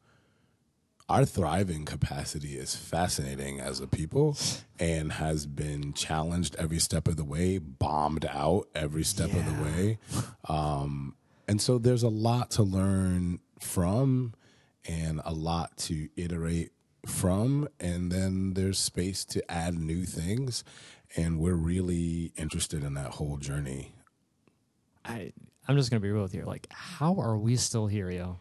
Our thriving capacity is fascinating as a people and has been challenged every step of the way, bombed out every step of the way. Um, and so there's a lot to learn from and a lot to iterate from. And then there's space to add new things. And we're really interested in that whole journey.
I I'm just gonna be real with you. Like, how are we still here, yo?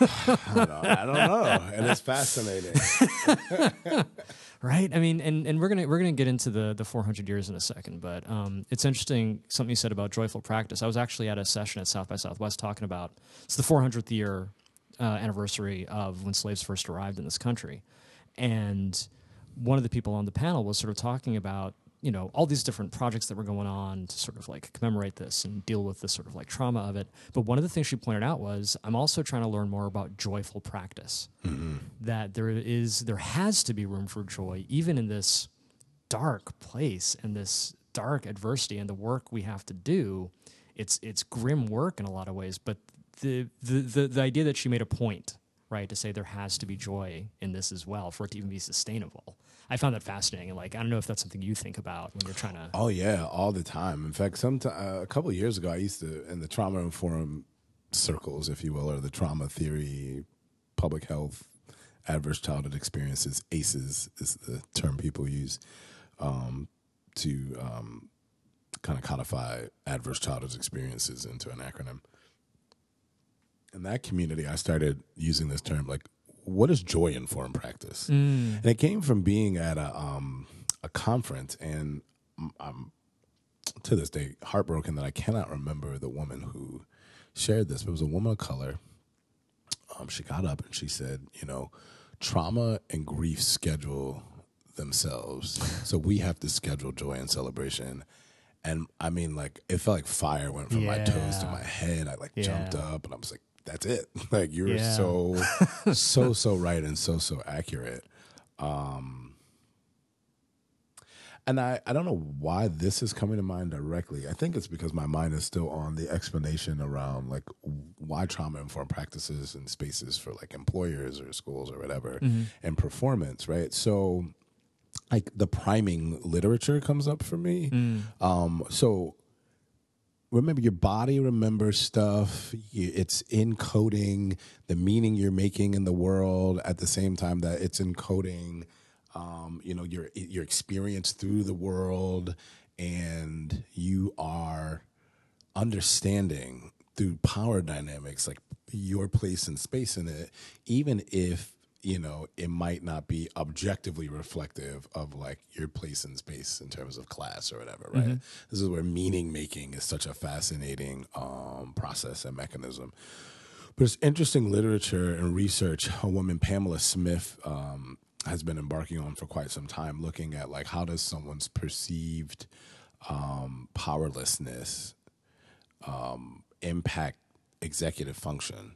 I don't, I don't know. And it's fascinating.
right i mean and, and we're gonna we're gonna get into the the 400 years in a second but um, it's interesting something you said about joyful practice i was actually at a session at south by southwest talking about it's the 400th year uh, anniversary of when slaves first arrived in this country. And one of the people on the panel was sort of talking about you know all these different projects that were going on to sort of like commemorate this and deal with the sort of like trauma of it. But one of the things she pointed out was i'm also trying to learn more about joyful practice. That there is there has to be room for joy even in this dark place and this dark adversity and the work we have to do. It's it's grim work in a lot of ways but the the the, the idea that she made a point right to say there has to be joy in this as well for it to even be sustainable i found that fascinating and like i don't know if that's something you think about when you're trying to
Oh yeah, all the time. In fact, some t- uh, a couple years ago, I used to in the trauma informed circles, if you will, or the trauma theory, public health, adverse childhood experiences (ACEs) is the term people use um, to um, kind of codify adverse childhood experiences into an acronym. In that community, I started using this term like, "What is joy informed practice?" And it came from being at a um, a conference, and I'm to this day heartbroken that I cannot remember the woman who shared this. But it was a woman of color. Um, she got up and she said, "You know, trauma and grief schedule themselves, so we have to schedule joy and celebration." And I mean, like, it felt like fire went from my toes to my head. I like jumped up, and I was like, "That's it!" Like, you're
Yeah.
so, so, so right and so, so accurate. Um And I, I don't know why this is coming to mind directly. I think it's because my mind is still on the explanation around like why trauma informed practices and spaces for like employers or schools or whatever and performance, right? So like the priming literature comes up for me. Um, so remember your body remembers stuff. It's encoding the meaning you're making in the world at the same time that it's encoding um, you know your your experience through the world. And you are understanding through power dynamics like your place in space in it even if you know it might not be objectively reflective of like your place in space in terms of class or whatever right? This is where meaning making is such a fascinating um, process and mechanism. But it's interesting literature and research a woman pamela smith um, has been embarking on for quite some time looking at like how does someone's perceived um, powerlessness um, impact executive function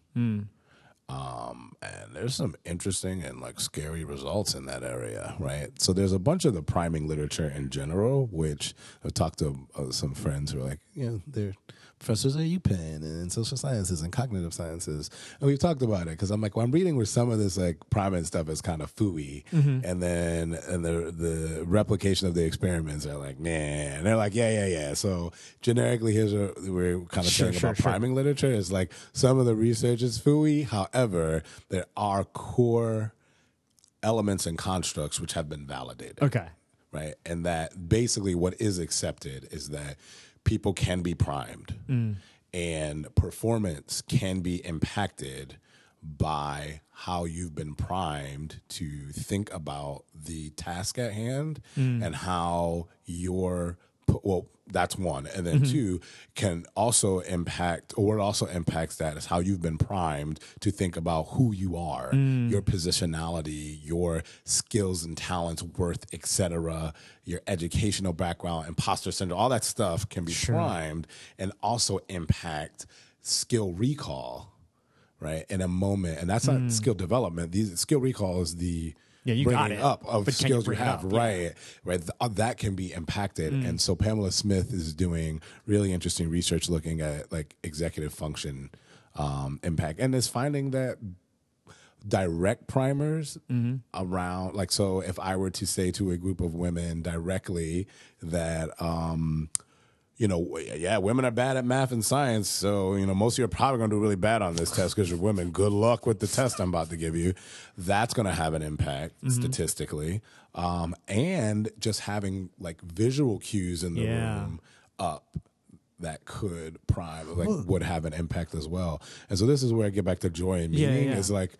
um, and there's some interesting and like scary results in that area, right? So there's a bunch of the priming literature in general, which I've talked to uh, some friends who are like, know, they're professors at UPenn and in social sciences and cognitive sciences, and we've talked about it because I'm like, well, I'm reading where some of this like priming stuff is kind of fooey, mm-hmm. and then and the the replication of the experiments are like, man, and they're like, yeah, yeah, yeah. So generically, here's what we're kind of
Sure,
saying
sure,
about
sure.
priming literature is like some of the research is fooey. However, there are core elements and constructs which have been validated
okay
right? And that basically what is accepted is that people can be primed. Mm. And performance can be impacted by how you've been primed to think about the task at hand mm. and how your well, that's one, and then mm-hmm. two can also impact, or what also impacts that is how you've been primed to think about who you are, mm. your positionality, your skills and talents, worth, etc., your educational background, imposter syndrome, all that stuff can be primed and also impact skill recall, right? In a moment, and that's not mm. skill development. These skill recall is the
Yeah, you
bringing
got it,
up of
but can you
skills you have,
up? Yeah.
right? Right, uh, that can be impacted, and so Pamela Smith is doing really interesting research looking at like executive function um, impact, and is finding that direct primers
Mm-hmm.
around like so if i were to say to a group of women directly that um you know yeah women are bad at math and science so you know most of you are probably going to do really bad on this test because you're women good luck with the test i'm about to give you that's going to have an impact
Mm-hmm.
statistically um and just having like visual cues in the
Yeah.
room up that could prime like would have an impact as well and so this is where i get back to joy and meaning
yeah.
is like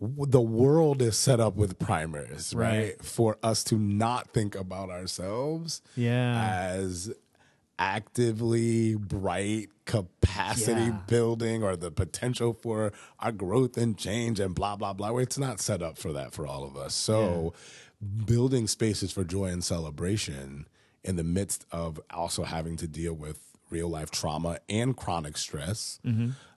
the world is set up with primers right,
Right.
for us to not think about ourselves
Yeah.
as actively bright capacity
Yeah.
building or the potential for our growth and change and blah blah blah. It's not set up for that for all of us. So building spaces for joy and celebration in the midst of also having to deal with real life trauma and chronic stress,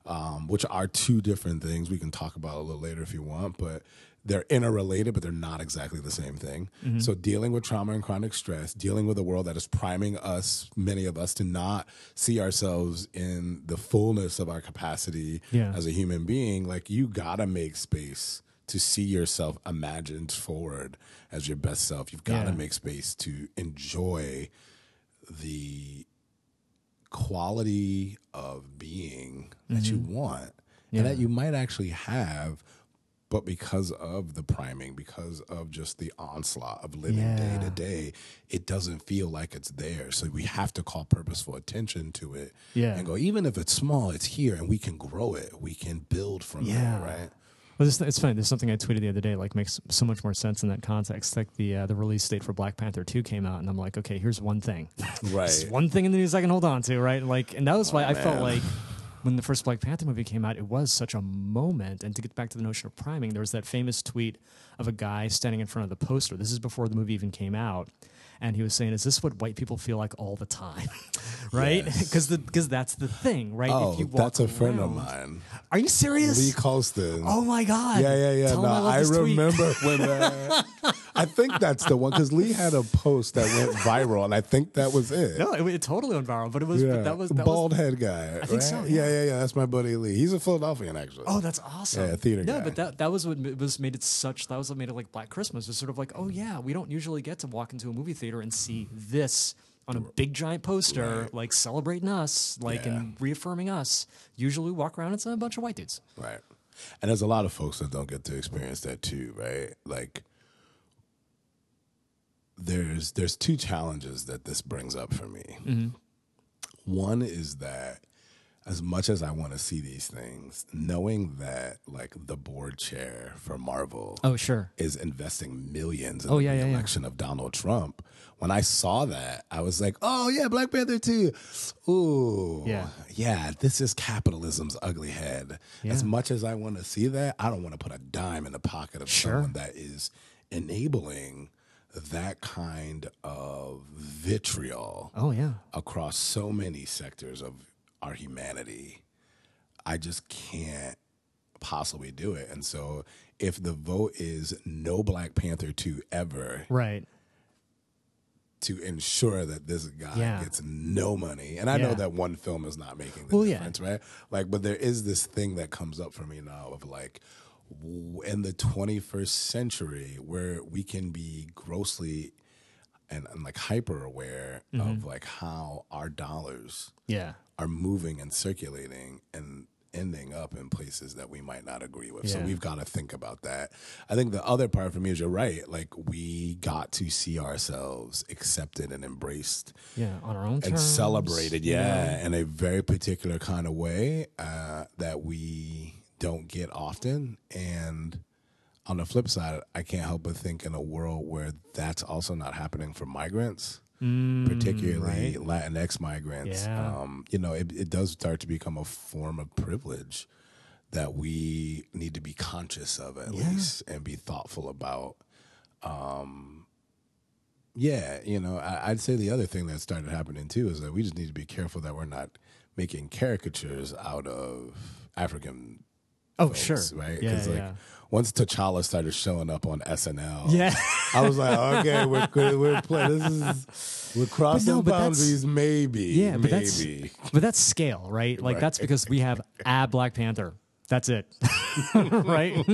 um, which are two different things. We can talk about a little later if you want, but they're interrelated, but they're not exactly the same thing. So, dealing with trauma and chronic stress, dealing with a world that is priming us, many of us, to not see ourselves in the fullness of our capacity
Yeah.
as a human being, like you gotta make space to see yourself imagined forward as your best self. You've got to
Yeah.
make space to enjoy the quality of being that you want
Mm-hmm. Yeah.
and that you might actually have but because of the priming because of just the onslaught of living day to day it doesn't feel like it's there so we have to call purposeful attention to it
Yeah.
and go even if it's small it's here and we can grow it we can build from
Yeah.
there right
Well, this, it's funny. There's something I tweeted the other day, like makes so much more sense in that context. Like the uh, the release date for Black Panther two came out, and I'm like, okay, here's one thing,
right
one thing in the news I can hold on to, right? Like, and that was why I felt like when the first Black Panther movie came out, it was such a moment. And to get back to the notion of priming, there was that famous tweet of a guy standing in front of the poster. This is before the movie even came out. And he was saying, "Is this what white people feel like all the time, right?
Yes.
Because because that's the thing, right?
oh
walk
that's a friend of mine
Are you serious?
lee colston
Oh my god!
Yeah, yeah, yeah.
Tell
no,
I,
I
tweet.
remember when that. I think that's the one because Lee had a post that went viral, and I think that was it.
No, it, it totally went viral, but it was
yeah,
but that was that
bald
was,
head guy. I
think so,
Yeah.
yeah.
yeah, yeah, That's my buddy Lee. He's a Philadelphian, actually.
Oh, that's awesome.
Yeah, theater
No,
guy.
but that that was what was made it such. That was what made it like Black Christmas. It's sort of like, oh yeah, we don't usually get to walk into a movie theater and see this on a big giant poster,
Right.
like celebrating us, like
Yeah.
and reaffirming us. Usually, we walk around and it's a bunch of white dudes.
Right. And there's a lot of folks that don't get to experience that too, right? Like there's there's two challenges that this brings up for me. Mm-hmm. One is that as much as I want to see these things, knowing that like the board chair for Marvel
Oh sure.
is investing millions in
Oh,
the
yeah, yeah, yeah.
election of Donald Trump. When I saw that, I was like, "Oh yeah, Black Panther too." Ooh,
Yeah.
yeah. This is capitalism's ugly head. As much as I want to see that, I don't want to put a dime in the pocket of
Sure.
someone that is enabling that kind of vitriol
Oh yeah.
across so many sectors of our humanity. I just can't possibly do it. And so if the vote is no Black Panther 2 ever
Right.
To ensure that this guy
Yeah.
gets no money. And I know that one film is not making the
Well, yeah.
difference, right? Like but there is this thing that comes up for me now of like in the 21st century where we can be grossly and, and like hyper aware
Mm-hmm.
of like how our dollars
Yeah.
are moving and circulating and ending up in places that we might not agree with. So we've got to think about that. I think the other part for me is you're right. Like we got to see ourselves accepted and embraced
Yeah. On our own
and
terms.
celebrated,
know?
yeah, in a very particular kind of way uh, that we don't get often. And on the flip side, I can't help but think in a world where that's also not happening for migrants, particularly Latinx migrants.
Yeah.
Um, you know, it, it does start to become a form of privilege that we need to be conscious of at
Yeah.
least and be thoughtful about. Um, yeah, you know, I, I'd say the other thing that started happening too is that we just need to be careful that we're not making caricatures out of African
Oh, sure.
right?
Yeah,
like
yeah.
once T'Challa started showing up on SNL,
Yeah.
I was like, okay, we're we're, playing. This is we're crossing
that's-
boundaries. Maybe,
Yeah, but that's but that's scale, right? Like
Right.
that's because we have a Black Panther. That's it, right?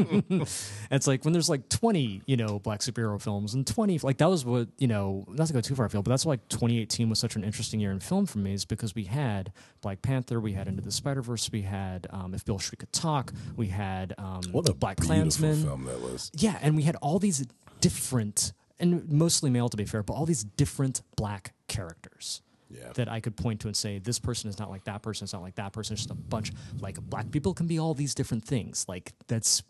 it's like when there's like 20, you know, black superhero films and 20, like that was what, you know, not to go too far afield, but that's why like 2018 was such an interesting year in film for me is because we had Black Panther, we had Into the Spider Verse, we had um, If Beale Street Could Talk, we had um,
What a
Black Klansman.
film that was.
Yeah, and we had all these different, and mostly male to be fair, but all these different black characters
Yeah.
that I could point to and say, this person is not like that person, it's not like that person, it's just a bunch. Like black people can be all these different things. Like that's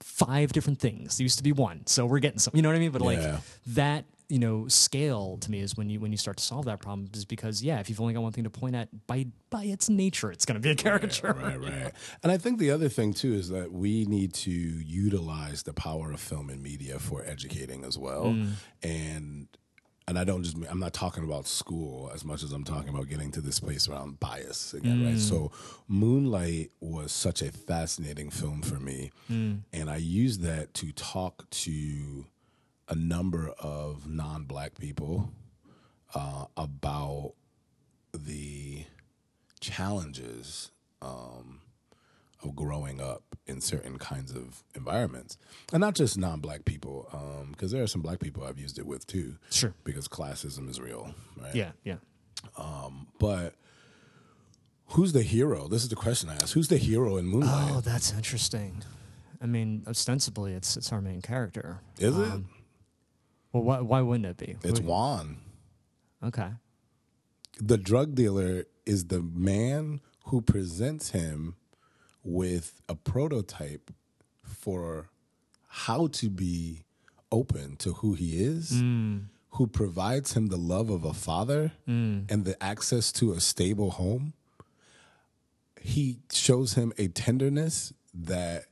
five different things. It used to be one. So we're getting some, you know what I mean? But like
Yeah.
that, you know, scale to me is when you when you start to solve that problem is because yeah, if you've only got one thing to point at by by its nature, it's gonna be a caricature.
Right, right. And I think the other thing too is that we need to utilize the power of film and media for educating as well.
Mm.
And and I don't just mean, I'm not talking about school as much as I'm talking about getting to this place around bias again, right?
Mm.
So Moonlight was such a fascinating film for me.
Mm.
And I used that to talk to a number of non-black people uh, about the challenges um, of growing up in certain kinds of environments, and not just non-black people, because there are some black people I've used it with too.
Sure.
because classism is real, right?
Yeah, yeah.
But who's the hero? This is the question I ask. Who's the hero in Moonlight?
Oh, that's interesting. I mean, ostensibly, it's it's our main character.
is it?
Um, Well, why why wouldn't it be?
It's Juan.
Okay.
the drug dealer is the man who presents him with a prototype for how to be open to who he is, mm. who provides him the love of a father mm. and the access to a stable home. He shows him a tenderness that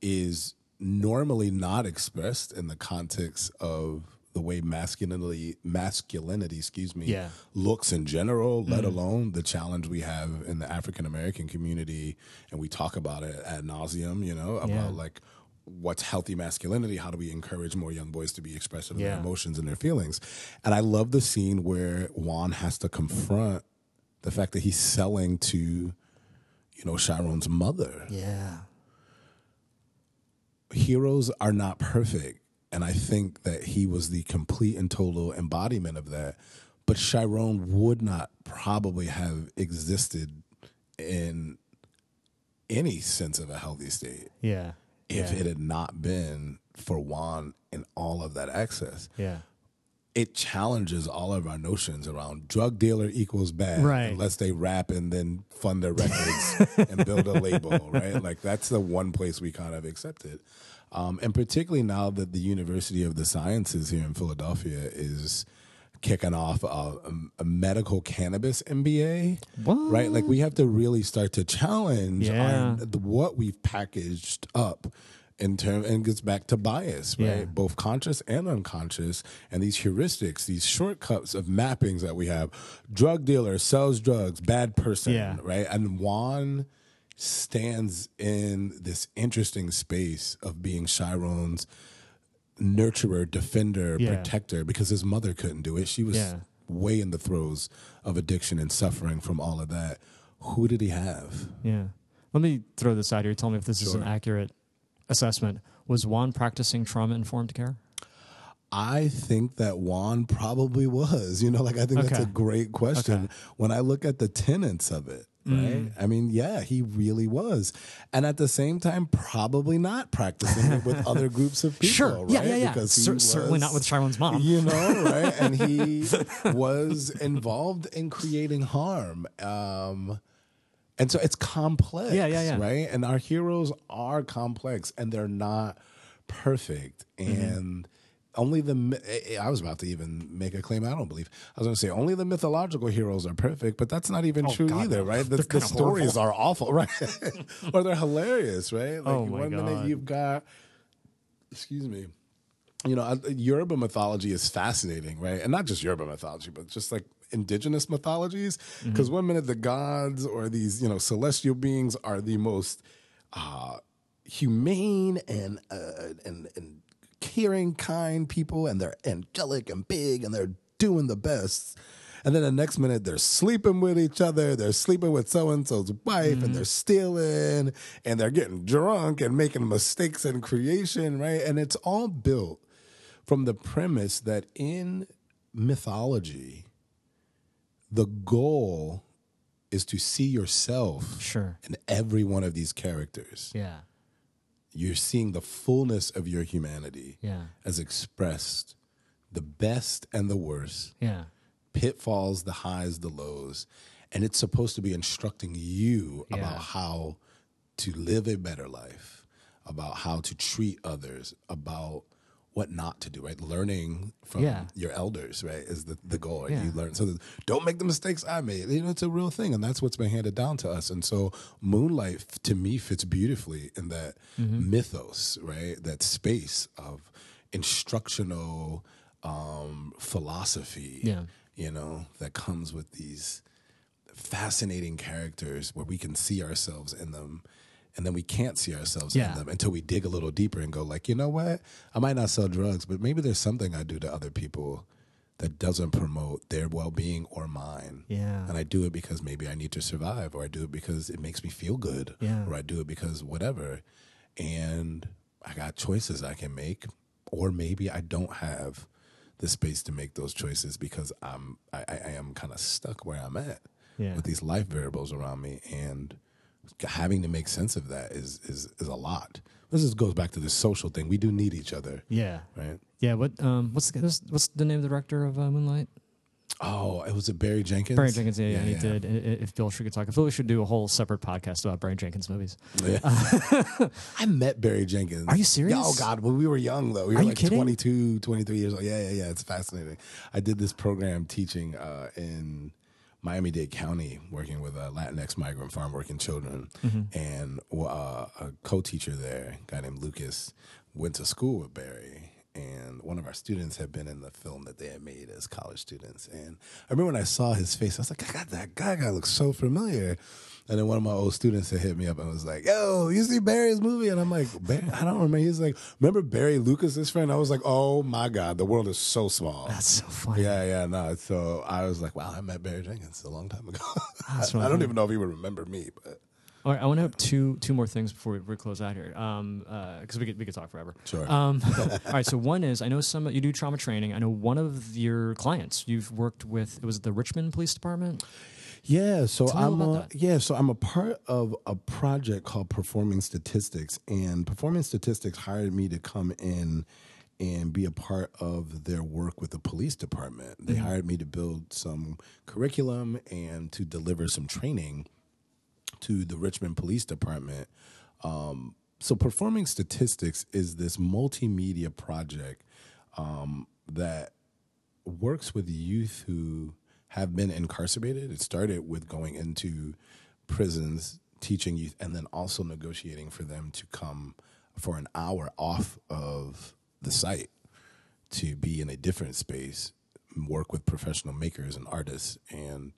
is normally not expressed in the context of the way masculinity masculinity excuse me
Yeah.
looks in general let mm-hmm. alone the challenge we have in the african american community and we talk about it ad nauseum you know about
Yeah.
like what's healthy masculinity how do we encourage more young boys to be expressive of
Yeah.
their emotions and their feelings and i love the scene where juan has to confront the fact that he's selling to you know Chiron's mother
Yeah.
heroes are not perfect. And I think that he was the complete and total embodiment of that. But Chiron would not probably have existed in any sense of a healthy state
Yeah.
if
yeah.
it had not been for Juan and all of that excess.
yeah.
It challenges all of our notions around drug dealer equals bad
Right.
unless they rap and then fund their records and build a label, right? Like that's the one place we kind of accept it. Um, and particularly now that the University of the Sciences here in Philadelphia is kicking off a, a, medical cannabis MBA,
What?
right? Like we have to really start to challenge
Yeah.
our, the, what we've packaged up in term and gets back to bias, right?
Yeah.
Both conscious and unconscious, and these heuristics, these shortcuts of mappings that we have. Drug dealer sells drugs, bad person,
Yeah.
right? And Juan stands in this interesting space of being Chiron's nurturer, defender,
Yeah.
protector, because his mother couldn't do it. She was
Yeah.
way in the throes of addiction and suffering from all of that. Who did he have?
Yeah. Let me throw this out here. Tell me if this is an accurate assessment. Was Juan practicing trauma informed care?
I think that Juan probably was. You know, like I think that's a great question.
Okay.
When I look at the tenets of it, right? I mean, yeah, he really was. And at the same time, probably not practicing it with other groups of people.
Sure.
Right?
Yeah, yeah, yeah.
Because he
Cer- certainly not with Chiron's mom.
You know, right? And he was involved in creating harm. Um, and so it's complex.
Yeah, yeah, yeah.
Right? And our heroes are complex and they're not perfect.
Mm-hmm.
Only the eh, eh, I was about to even make a claim I don't believe. I was going to say only the mythological heroes are perfect, but that's not even true
Oh, God,
either, right? The, the stories are awful, right? or they're hilarious, right? Like
Oh, my
one minute you've got, excuse me, you know, Yoruba mythology is fascinating, right? And not just Yoruba mythology, but just like indigenous mythologies.
Mm-hmm.
Because one minute the gods or these, you know, celestial beings are the most uh, humane and uh, and and caring, kind people, and they're angelic and big, and they're doing the best. And then the next minute they're sleeping with each other, they're sleeping with so and so's wife, and mm-hmm. they're stealing, and they're getting drunk and making mistakes in creation, right? And it's all built from the premise that in mythology, the goal is to see yourself
Sure.
in every one of these characters.
Yeah.
You're seeing the fullness of your humanity
Yeah.
as expressed, the best and the worst,
Yeah.
pitfalls, the highs, the lows. And it's supposed to be instructing you
Yeah.
about how to live a better life, about how to treat others, about what not to do, right? Learning from
Yeah.
your elders, right, is the, the goal. right?
Yeah.
You learn so that, don't make the mistakes I made. You know, it's a real thing, and that's what's been handed down to us. And so, Moonlight to me fits beautifully in that
Mm-hmm.
mythos, right? That space of instructional um, philosophy,
Yeah.
you know, that comes with these fascinating characters where we can see ourselves in them and then we can't see ourselves
Yeah.
in them until we dig a little deeper and go like you know what i might not sell drugs but maybe there's something i do to other people that doesn't promote their well-being or mine
Yeah.
and i do it because maybe i need to survive or i do it because it makes me feel good
Yeah.
or i do it because whatever and i got choices i can make or maybe i don't have the space to make those choices because i'm i, I am kind of stuck where i'm at
Yeah.
with these life variables around me and having to make sense of that is is is a lot. This just goes back to the social thing. We do need each other,
Yeah.
right?
Yeah. What? Um. What's the, what's, what's the name of the director of uh, Moonlight?
Oh, it was a Barry Jenkins.
Barry Jenkins. Yeah, yeah.
yeah,
he
yeah.
did. If Bill should talk, I feel we should do a whole separate podcast about Barry Jenkins movies.
Yeah. I met Barry Jenkins.
Are you serious?
Oh God, when we were young though, we were like
kidding?
22, 23 years old. Yeah, yeah, yeah. It's fascinating. I did this program teaching uh, in Miami Dade County, working with uh, Latinx migrant farm working children,
Mm-hmm.
and uh, a co-teacher there, a guy named Lucas, went to school with Barry. And one of our students had been in the film that they had made as college students. And I remember when I saw his face, I was like, God, that guy guy looks so familiar. And then one of my old students had hit me up and was like, Yo, you see Barry's movie? And I'm like? I don't remember. He's like, Remember Barry Lucas's friend? I was like, Oh my God, the world is so small.
That's so funny.
Yeah, yeah, no. So I was like, Wow, I met Barry Jenkins a long time ago. I,
really
don't even know if he would remember me, but
All right, I want to have two two more things before we, close out here, because we could we could talk forever.
Sure.
Um, all right, so one is I know some you do trauma training. I know one of your clients you've worked with. It was the Richmond Police Department.
Yeah, so
Tell
I'm a,
that.
yeah, so I'm a part of a project called Performing Statistics, and Performing Statistics hired me to come in and be a part of their work with the police department. They hired me to build some curriculum and to deliver some training to the Richmond Police Department. Um, so, Performing Statistics is this multimedia project um, that works with youth who have been incarcerated. It started with going into prisons, teaching youth, and then also negotiating for them to come for an hour off of the site to be in a different space, work with professional makers and artists, and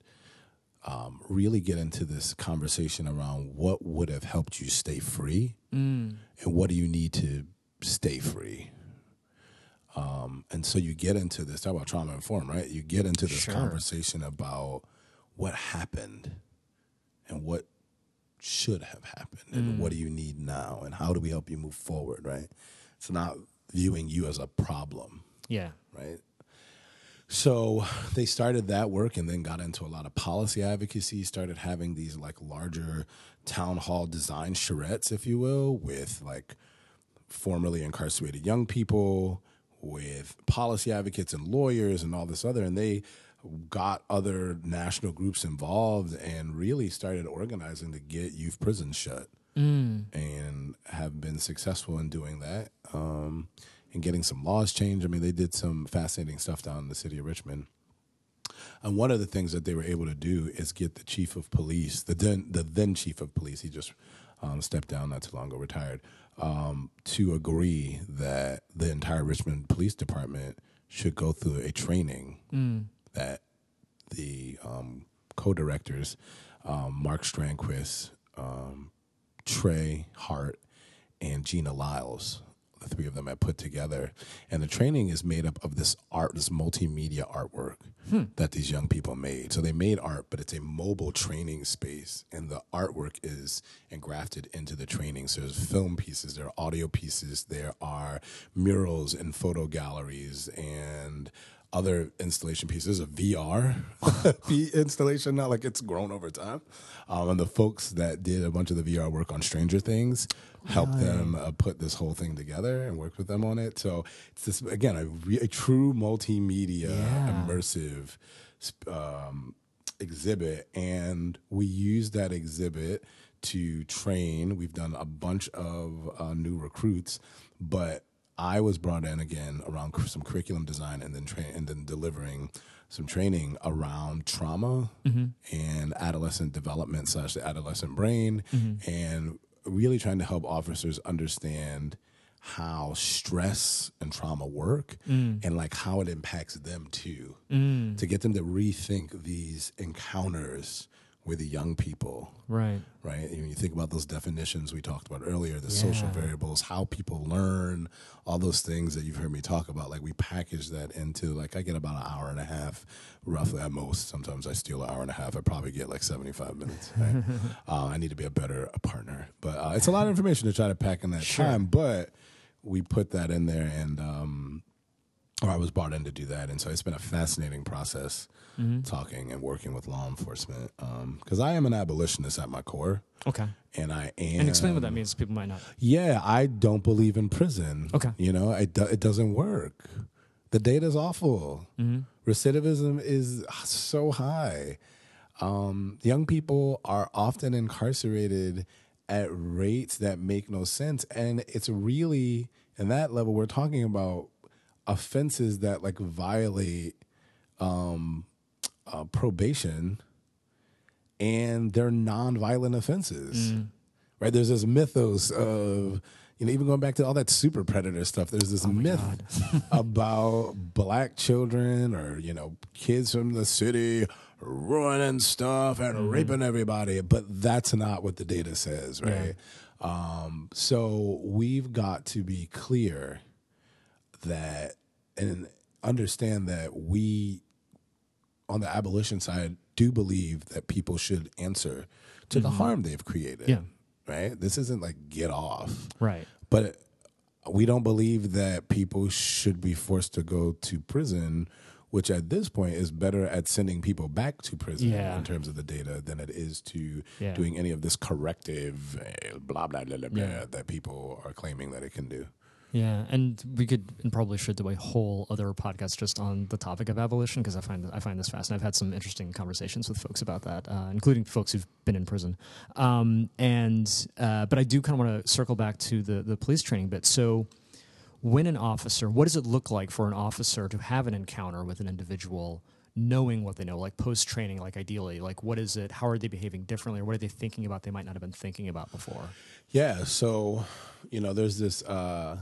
um, really get into this conversation around what would have helped you stay free and what do you need to stay free. Um, and so you get into this, talk about trauma informed, right? You get into this
Sure.
conversation about what happened and what should have happened and what do you need now and how do we help you move forward, right? It's not viewing you as a problem
Yeah.
right? So they started that work and then got into a lot of policy advocacy, started having these like larger town hall design charrettes, if you will, with like formerly incarcerated young people, with policy advocates and lawyers and all this other. And they got other national groups involved and really started organizing to get youth prisons shut and have been successful in doing that. Um, and getting some laws changed. I mean, they did some fascinating stuff down in the city of Richmond. And one of the things that they were able to do is get the chief of police, the then the then chief of police, he just um, stepped down not too long ago, retired, um, to agree that the entire Richmond Police Department should go through a training that the um, co-directors, um, Mark Strandquist, um, Trey Hart, and Gina Lyles. The three of them had put together, and the training is made up of this art, this multimedia artwork hmm. that these young people made. So they made art, but it's a mobile training space, and the artwork is engrafted into the training. So there's film pieces, there are audio pieces, there are murals and photo galleries, and other installation pieces. A VR installation now, like it's grown over time. Um, and the folks that did a bunch of the VR work on Stranger Things helped them uh, put this whole thing together and worked with them on it. So it's this again a, re- a true multimedia
Yeah.
immersive um, exhibit, and we use that exhibit to train. We've done a bunch of uh, new recruits, but I was brought in again around some curriculum design and then train and then delivering some training around trauma mm-hmm. and adolescent development slash the adolescent brain mm-hmm. and really trying to help officers understand how stress and trauma work mm. and like how it impacts them too mm. to get them to rethink these encounters with the young people
Right.
right? And when you think about those definitions we talked about earlier, the social variables, how people learn, all those things that you've heard me talk about, like we package that into like I get about an hour and a half, roughly at most. Sometimes I steal an hour and a half. I probably get like seventy five minutes. Right? uh, I need to be a better partner, but uh, it's a lot of information to try to pack in that
Sure.
time. But we put that in there, and um, or I was brought in to do that, and so it's been a fascinating process mm-hmm. talking and working with law enforcement um, because I am an abolitionist at my core
Okay.
and I am.
And explain what that means. People might not.
Yeah, I don't believe in prison.
Okay.
you know, it do, it doesn't work. The data is awful. Mm-hmm. Recidivism is so high. Um, young people are often incarcerated at rates that make no sense, and it's really in that level we're talking about offenses that like violate um, uh, probation and they're non-violent offenses. Right? There's this mythos of you know even going back to all that super predator stuff. There's this myth about black children or you know kids from the city ruining stuff and raping everybody, but that's not what the data says, right? Um, so we've got to be clear that and understand that we on the abolition side do believe that people should answer to the harm they've created.
Yeah.
Right? This isn't like get off.
Right.
But we don't believe that people should be forced to go to prison, which at this point is better at sending people back to prison
Yeah.
in terms of the data than it is to
Yeah.
doing any of this corrective eh, blah blah blah blah, blah
Yeah.
that people are claiming that it can do.
Yeah, and we could and probably should do a whole other podcast just on the topic of abolition because I find I find this fascinating. I've had some interesting conversations with folks about that, uh, including folks who've been in prison. Um, and uh, but I do kind of want to circle back to the the police training bit. So, when an officer, what does it look like for an officer to have an encounter with an individual? knowing what they know like post training like ideally like what is it how are they behaving differently or what are they thinking about they might not have been thinking about before
Yeah, so you know, there's this uh,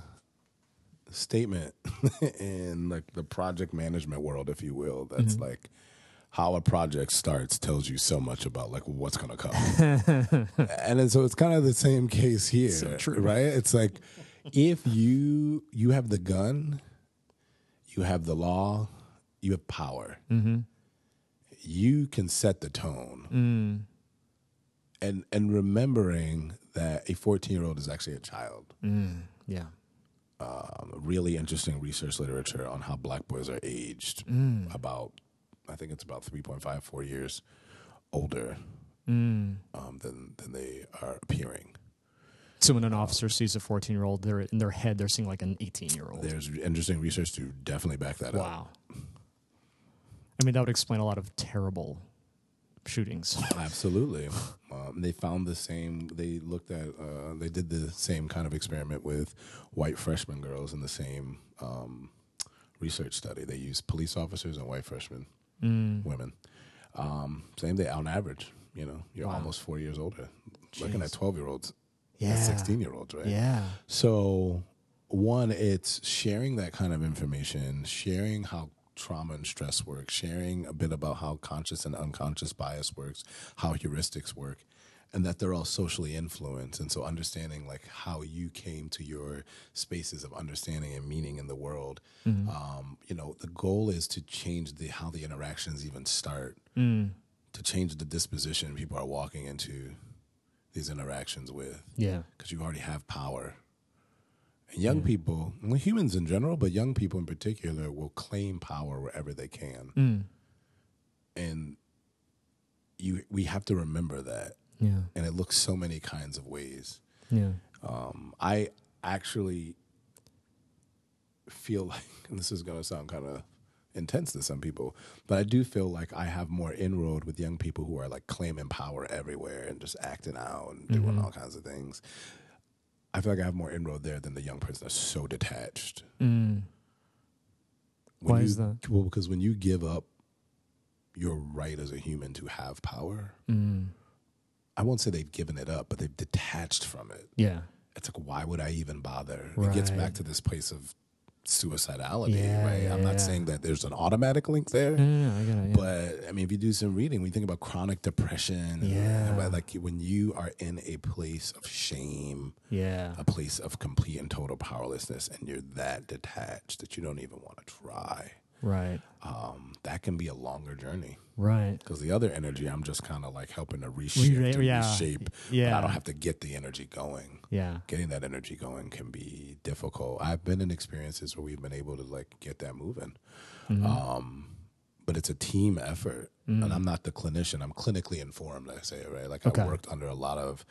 statement in like the project management world, if you will, that's mm-hmm. like how a project starts tells you so much about like what's to come. and then, so it's kind of the same case here,
So true.
right? It's like if you you have the gun, you have the law, you have power. Mm-hmm. You can set the tone. Mm. And and remembering that a 14-year-old is actually a child.
Mm, yeah
Um, really interesting research literature on how black boys are aged about I think it's about 3.5 4 years older um, than than they are appearing.
So when an officer sees a 14 year old, they're in their head, they're seeing like an 18 year old.
There's interesting research to definitely back that up.
Wow. I mean, that would explain a lot of terrible shootings.
Absolutely. Um, they found the same. They looked at. Uh, they did the same kind of experiment with white freshman girls in the same um, research study. They used police officers and white freshmen
Mm.
women. Um, same day on average. You know, you're
Wow.
almost four years older. Looking at twelve year olds,
Yeah.
sixteen year olds, right?
Yeah.
So, one, it's sharing that kind of information, sharing how trauma and stress work, sharing a bit about how conscious and unconscious bias works, how heuristics work, and that they're all socially influenced. And so, understanding like how you came to your spaces of understanding and meaning in the world. Um, you know, the goal is to change the how the interactions even start,
Mm.
to change the disposition people are walking into these interactions with
Yeah.
because you already have power. Young people, well, humans in general, but young people in particular, will claim power wherever they can.
Mm.
And you, we have to remember that.
Yeah.
And it looks so many kinds of ways.
Yeah.
Um, I actually feel like, and this is going to sound kind of intense to some people, but I do feel like I have more inroad with young people who are like claiming power everywhere and just acting out and doing all kinds of things. I feel like I have more inroad there than the young person that's so detached.
Mm. Why
you-
is that?
Well, because when you give up your right as a human to have power,
Mm.
I won't say they've given it up, but they've detached from it.
Yeah.
it's like why would I even bother? It gets back to this place of suicidality,
Yeah,
right?
yeah,
I'm not
yeah.
saying that there's an automatic link there,
I get it. Yeah.
but I mean, if you do some reading, when you think about chronic depression,
Yeah.
but like when you are in a place of shame,
yeah.
a place of complete and total powerlessness, and you're that detached that you don't even want to try,
Right.
um, that can be a longer journey.
Right.
Because the other energy, I'm just kind of like helping to reshift
Re-
and
yeah.
reshape.
Yeah.
I don't have to get the energy going
Yeah.
getting that energy going can be difficult. I've been in experiences where we've been able to like get that moving.
Mm-hmm.
Um, but it's a team effort.
Mm.
And I'm not the clinician. I'm clinically informed, I say, right? Like
Okay.
I worked under a lot of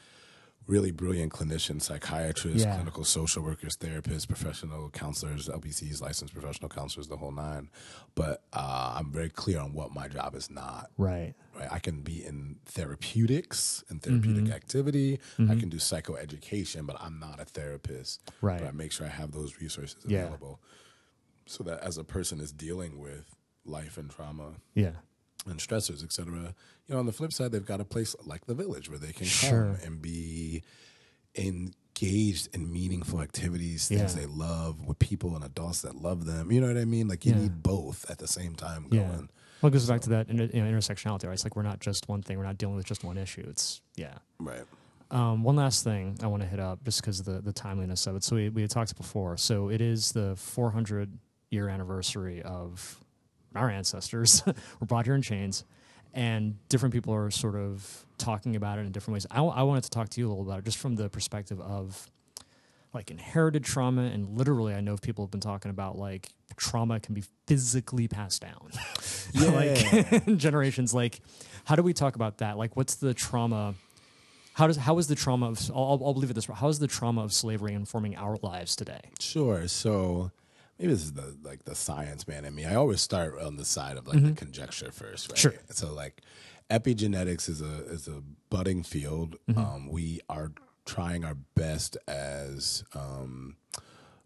really brilliant clinicians, psychiatrists,
Yeah.
clinical social workers, therapists, professional counselors, LPCs, licensed professional counselors, the whole nine. But uh, I'm very clear on what my job is not
Right.
right? I can be in therapeutics and therapeutic
Mm-hmm.
activity. I can do psychoeducation, but I'm not a therapist.
Right.
But I make sure I have those resources
Yeah.
available so that as a person is dealing with life and trauma
Yeah.
and stressors, et cetera, you know, on the flip side, they've got a place like the village where they can
Sure.
come and be engaged in meaningful activities, things
Yeah.
they love with people and adults that love them. You know what I mean? Like you
Yeah.
need both at the same time
Yeah.
going.
Well, it goes back to that inter- you know, intersectionality, right? It's like we're not just one thing. We're not dealing with just one issue. It's, yeah.
Right.
Um, one last thing I want to hit up just because of the, the timeliness of it. So we, we had talked before. So it is the 400 year anniversary of our ancestors were brought here in chains, and different people are sort of talking about it in different ways. I, w- I wanted to talk to you a little about it just from the perspective of like inherited trauma, and literally, I know people have been talking about like trauma can be physically passed down, like generations. Like, how do we talk about that? Like, what's the trauma? How does how is the trauma of I'll, I'll believe it this way? How is the trauma of slavery informing our lives today?
Sure. So maybe this is the like the science man in me. I always start on the side of like the conjecture first, right?
Sure.
So like epigenetics is a is a budding field. Um, we are trying our best as um,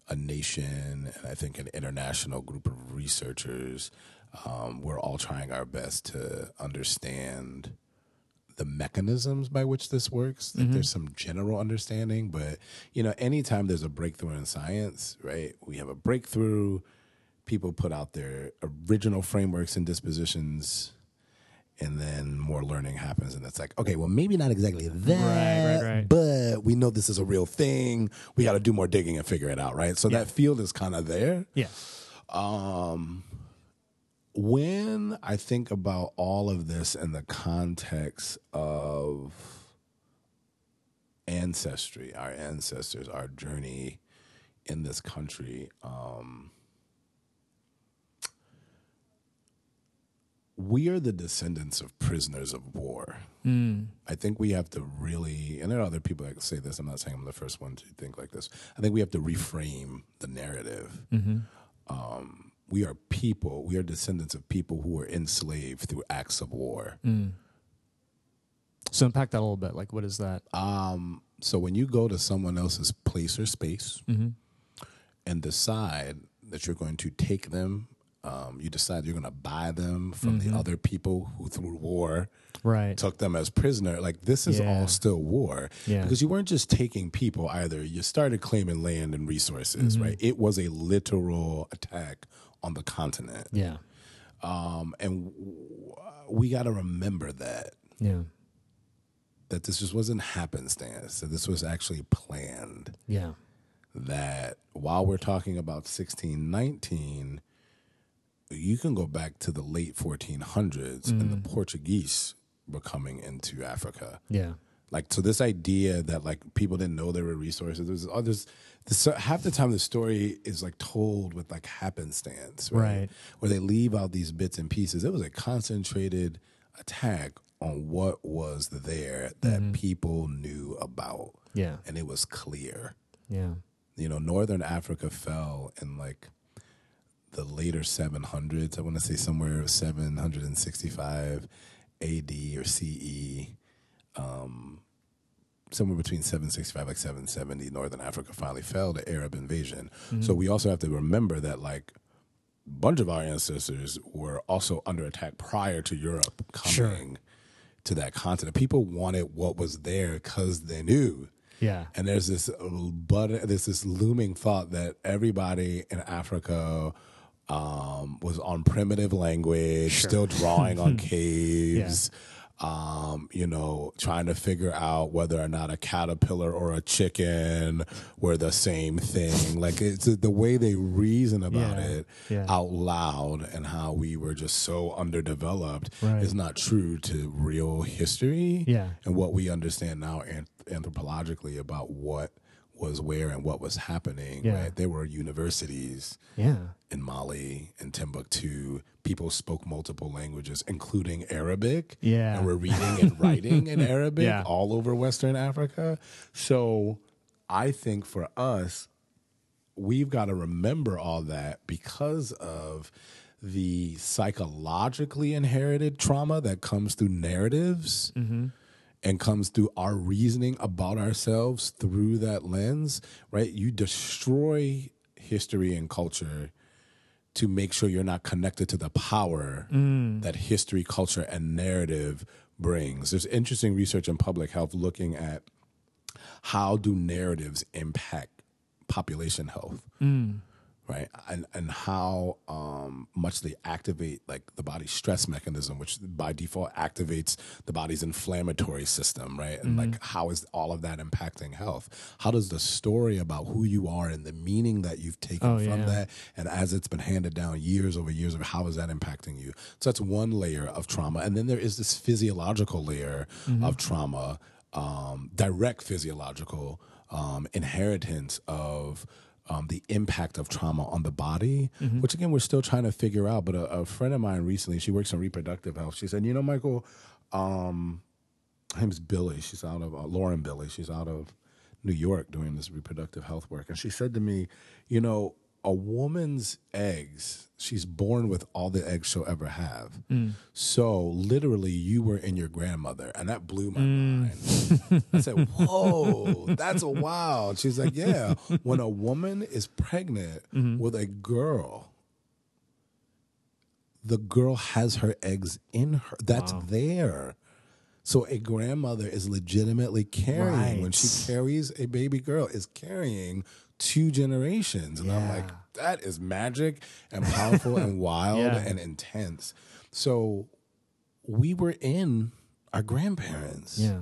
a nation and I think an international group of researchers. Um, we're all trying our best to understand the mechanisms by which this works. Like there's some general understanding, but you know, anytime there's a breakthrough in science, right? We have a breakthrough, people put out their original frameworks and dispositions, and then more learning happens, and it's like, okay, well, maybe not exactly that,
right, right.
but we know this is a real thing. We got to do more digging and figure it out, right? So that field is kind of there.
Yeah.
Um, when I think about all of this in the context of ancestry, our ancestors, our journey in this country, um, we are the descendants of prisoners of war.
Mm.
I think we have to really, and there are other people that say this. I'm not saying I'm the first one to think like this. I think we have to reframe the narrative. Um, we are people. We are descendants of people who were enslaved through acts of war.
So unpack that a little bit. Like, what is that?
Um, so when you go to someone else's place or space
Mm-hmm.
and decide that you're going to take them, um, you decide you're going to buy them from
Mm-hmm.
the other people who through war
Right.
took them as prisoner. Like this is
Yeah.
all still war
Yeah.
because you weren't just taking people either. You started claiming land and resources,
Mm-hmm.
right? It was a literal attack on the continent,
Yeah.
um, and w- we got to remember that
Yeah.
that this just wasn't happenstance. That this was actually planned.
Yeah.
That while we're talking about 1619, you can go back to the late 1400s and the Portuguese were coming into Africa.
Yeah.
Like so, this idea that like people didn't know there were resources. There's others. This, half the time, the story is like told with like happenstance, right?
Right.
Where they leave out these bits and pieces. It was a concentrated attack on what was there that mm-hmm. people knew about,
Yeah.
and it was clear.
Yeah.
You know, Northern Africa fell in like the later 700s. I want to say somewhere 765 AD or CE. Um, somewhere between 765 like 770 northern africa finally fell to arab invasion so we also have to remember that like a bunch of our ancestors were also under attack prior to europe
Sure.
coming to that continent people wanted what was there because they knew
Yeah.
and there's this but there's this looming thought that everybody in Africa um, was on primitive language, still drawing on caves. Um, you know, trying to figure out whether or not a caterpillar or a chicken were the same thing. Like it's the way they reason about
Yeah.
it
Yeah.
out loud and how we were just so underdeveloped
Right.
is not true to real history
Yeah.
and what we understand now anthropologically about what was where and what was happening.
Yeah.
Right? There were universities
Yeah.
in Mali and Timbuktu. People spoke multiple languages, including Arabic.
Yeah.
And were reading and writing in Arabic
Yeah.
all over Western Africa. So I think for us, we've got to remember all that because of the psychologically inherited trauma that comes through narratives mm-hmm. and comes through our reasoning about ourselves through that lens, right? You destroy history and culture to make sure you're not connected to the power mm. that history, culture, and narrative brings. There's interesting research in public health looking at how do narratives impact population health mm. Right? And and how um, much they activate like the body's stress mechanism which by default activates the body's inflammatory system right? And like how is all of that impacting health? How does the story about who you are and the meaning that you've taken
Oh,
from
yeah.
that and as it's been handed down years over years of how is that impacting you? So that's one layer of trauma. And then there is this physiological layer of trauma um, direct physiological um, inheritance of um, the impact of trauma on the body, which again we're still trying to figure out. But a, a friend of mine recently, she works in reproductive health. She said, "You know, Michael, um, her name's Billy. She's out of uh, Lauren Billy. She's out of New York doing this reproductive health work, and she said to me, you know." A woman's eggs, she's born with all the eggs she'll ever have. Mm. So, literally, you were in your grandmother, and that blew my mm. mind. I said, Whoa, that's a wild. She's like, Yeah, when a woman is pregnant mm-hmm. with a girl, the girl has her eggs in her. That's there. So a grandmother is legitimately carrying when she carries a baby girl is carrying two generations. And I'm like, that is magic and powerful and wild
Yeah.
and intense. So we were in our grandparents
Yeah.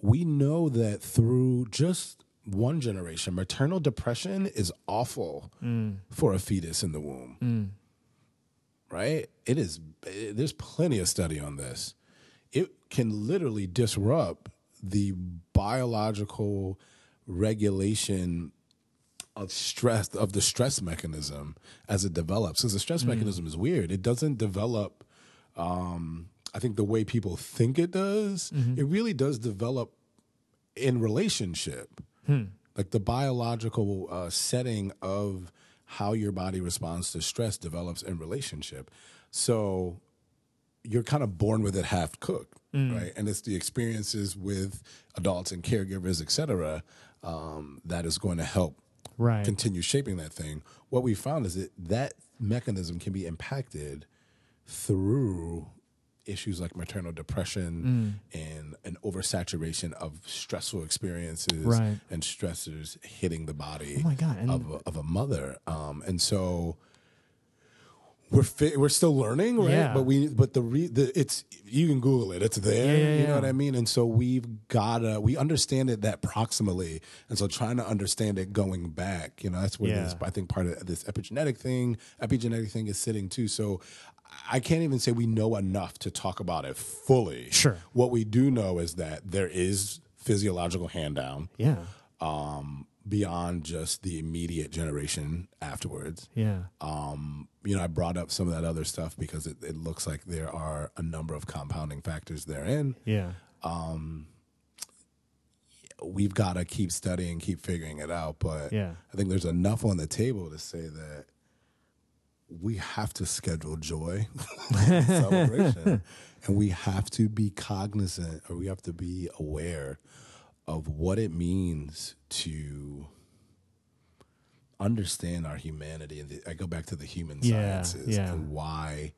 we know that through just one generation, maternal depression is awful for a fetus in the womb. Right? It is, eh, there's plenty of study on this. It can literally disrupt the biological regulation of stress, of the stress mechanism as it develops. Because the stress mechanism is weird. It doesn't develop um, I think the way people think it does, it really does develop in relationship. Like the biological uh, setting of how your body responds to stress develops in relationship. So you're kind of born with it half cooked. right? And it's the experiences with adults and caregivers, et cetera, um, that is going to help
Right.
continue shaping that thing. What we found is that that mechanism can be impacted through issues like maternal depression and an oversaturation of stressful experiences
Right.
and stressors hitting the body
Oh my God, and-
of, a, of a mother. Um, and so we're fi- we're still learning, right?
Yeah.
But we but the re- the it's you can Google it. It's there.
Yeah, yeah,
you know what I mean? And so we've gotta we understand it that proximally, and so trying to understand it going back, you know, that's where this I think part of this epigenetic thing, epigenetic thing is sitting too. So I can't even say we know enough to talk about it fully.
Sure.
What we do know is that there is physiological hand down
yeah.
um, beyond just the immediate generation afterwards.
Yeah.
Um, you know, I brought up some of that other stuff because it, it looks like there are a number of compounding factors therein.
Yeah.
We've got to keep studying, keep figuring it out. But
Yeah.
I think there's enough on the table to say that we have to schedule joy, celebration, and we have to be cognizant or we have to be aware of what it means to understand our humanity. And the- I go back to the human
Yeah,
sciences
yeah.
and why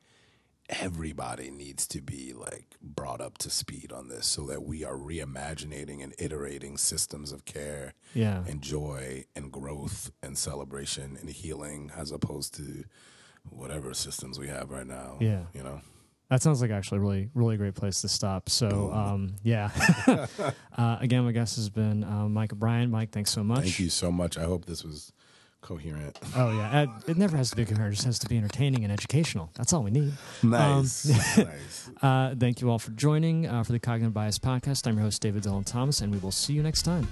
everybody needs to be like brought up to speed on this so that we are reimagining and iterating systems of care
Yeah.
and joy and growth and celebration and healing as opposed to whatever systems we have right now.
Yeah.
You know?
That sounds like actually a really, really great place to stop. So, um, yeah. uh, again, my guest has been uh, Mike O'Bryan. Mike, thanks so much.
Thank you so much. I hope this was coherent.
Oh yeah, it never has to be coherent; it just has to be entertaining and educational. That's all we need.
Nice. nice.
Uh, thank you all for joining uh, for the Cognitive Bias Podcast. I'm your host David Dylan Thomas, and we will see you next time.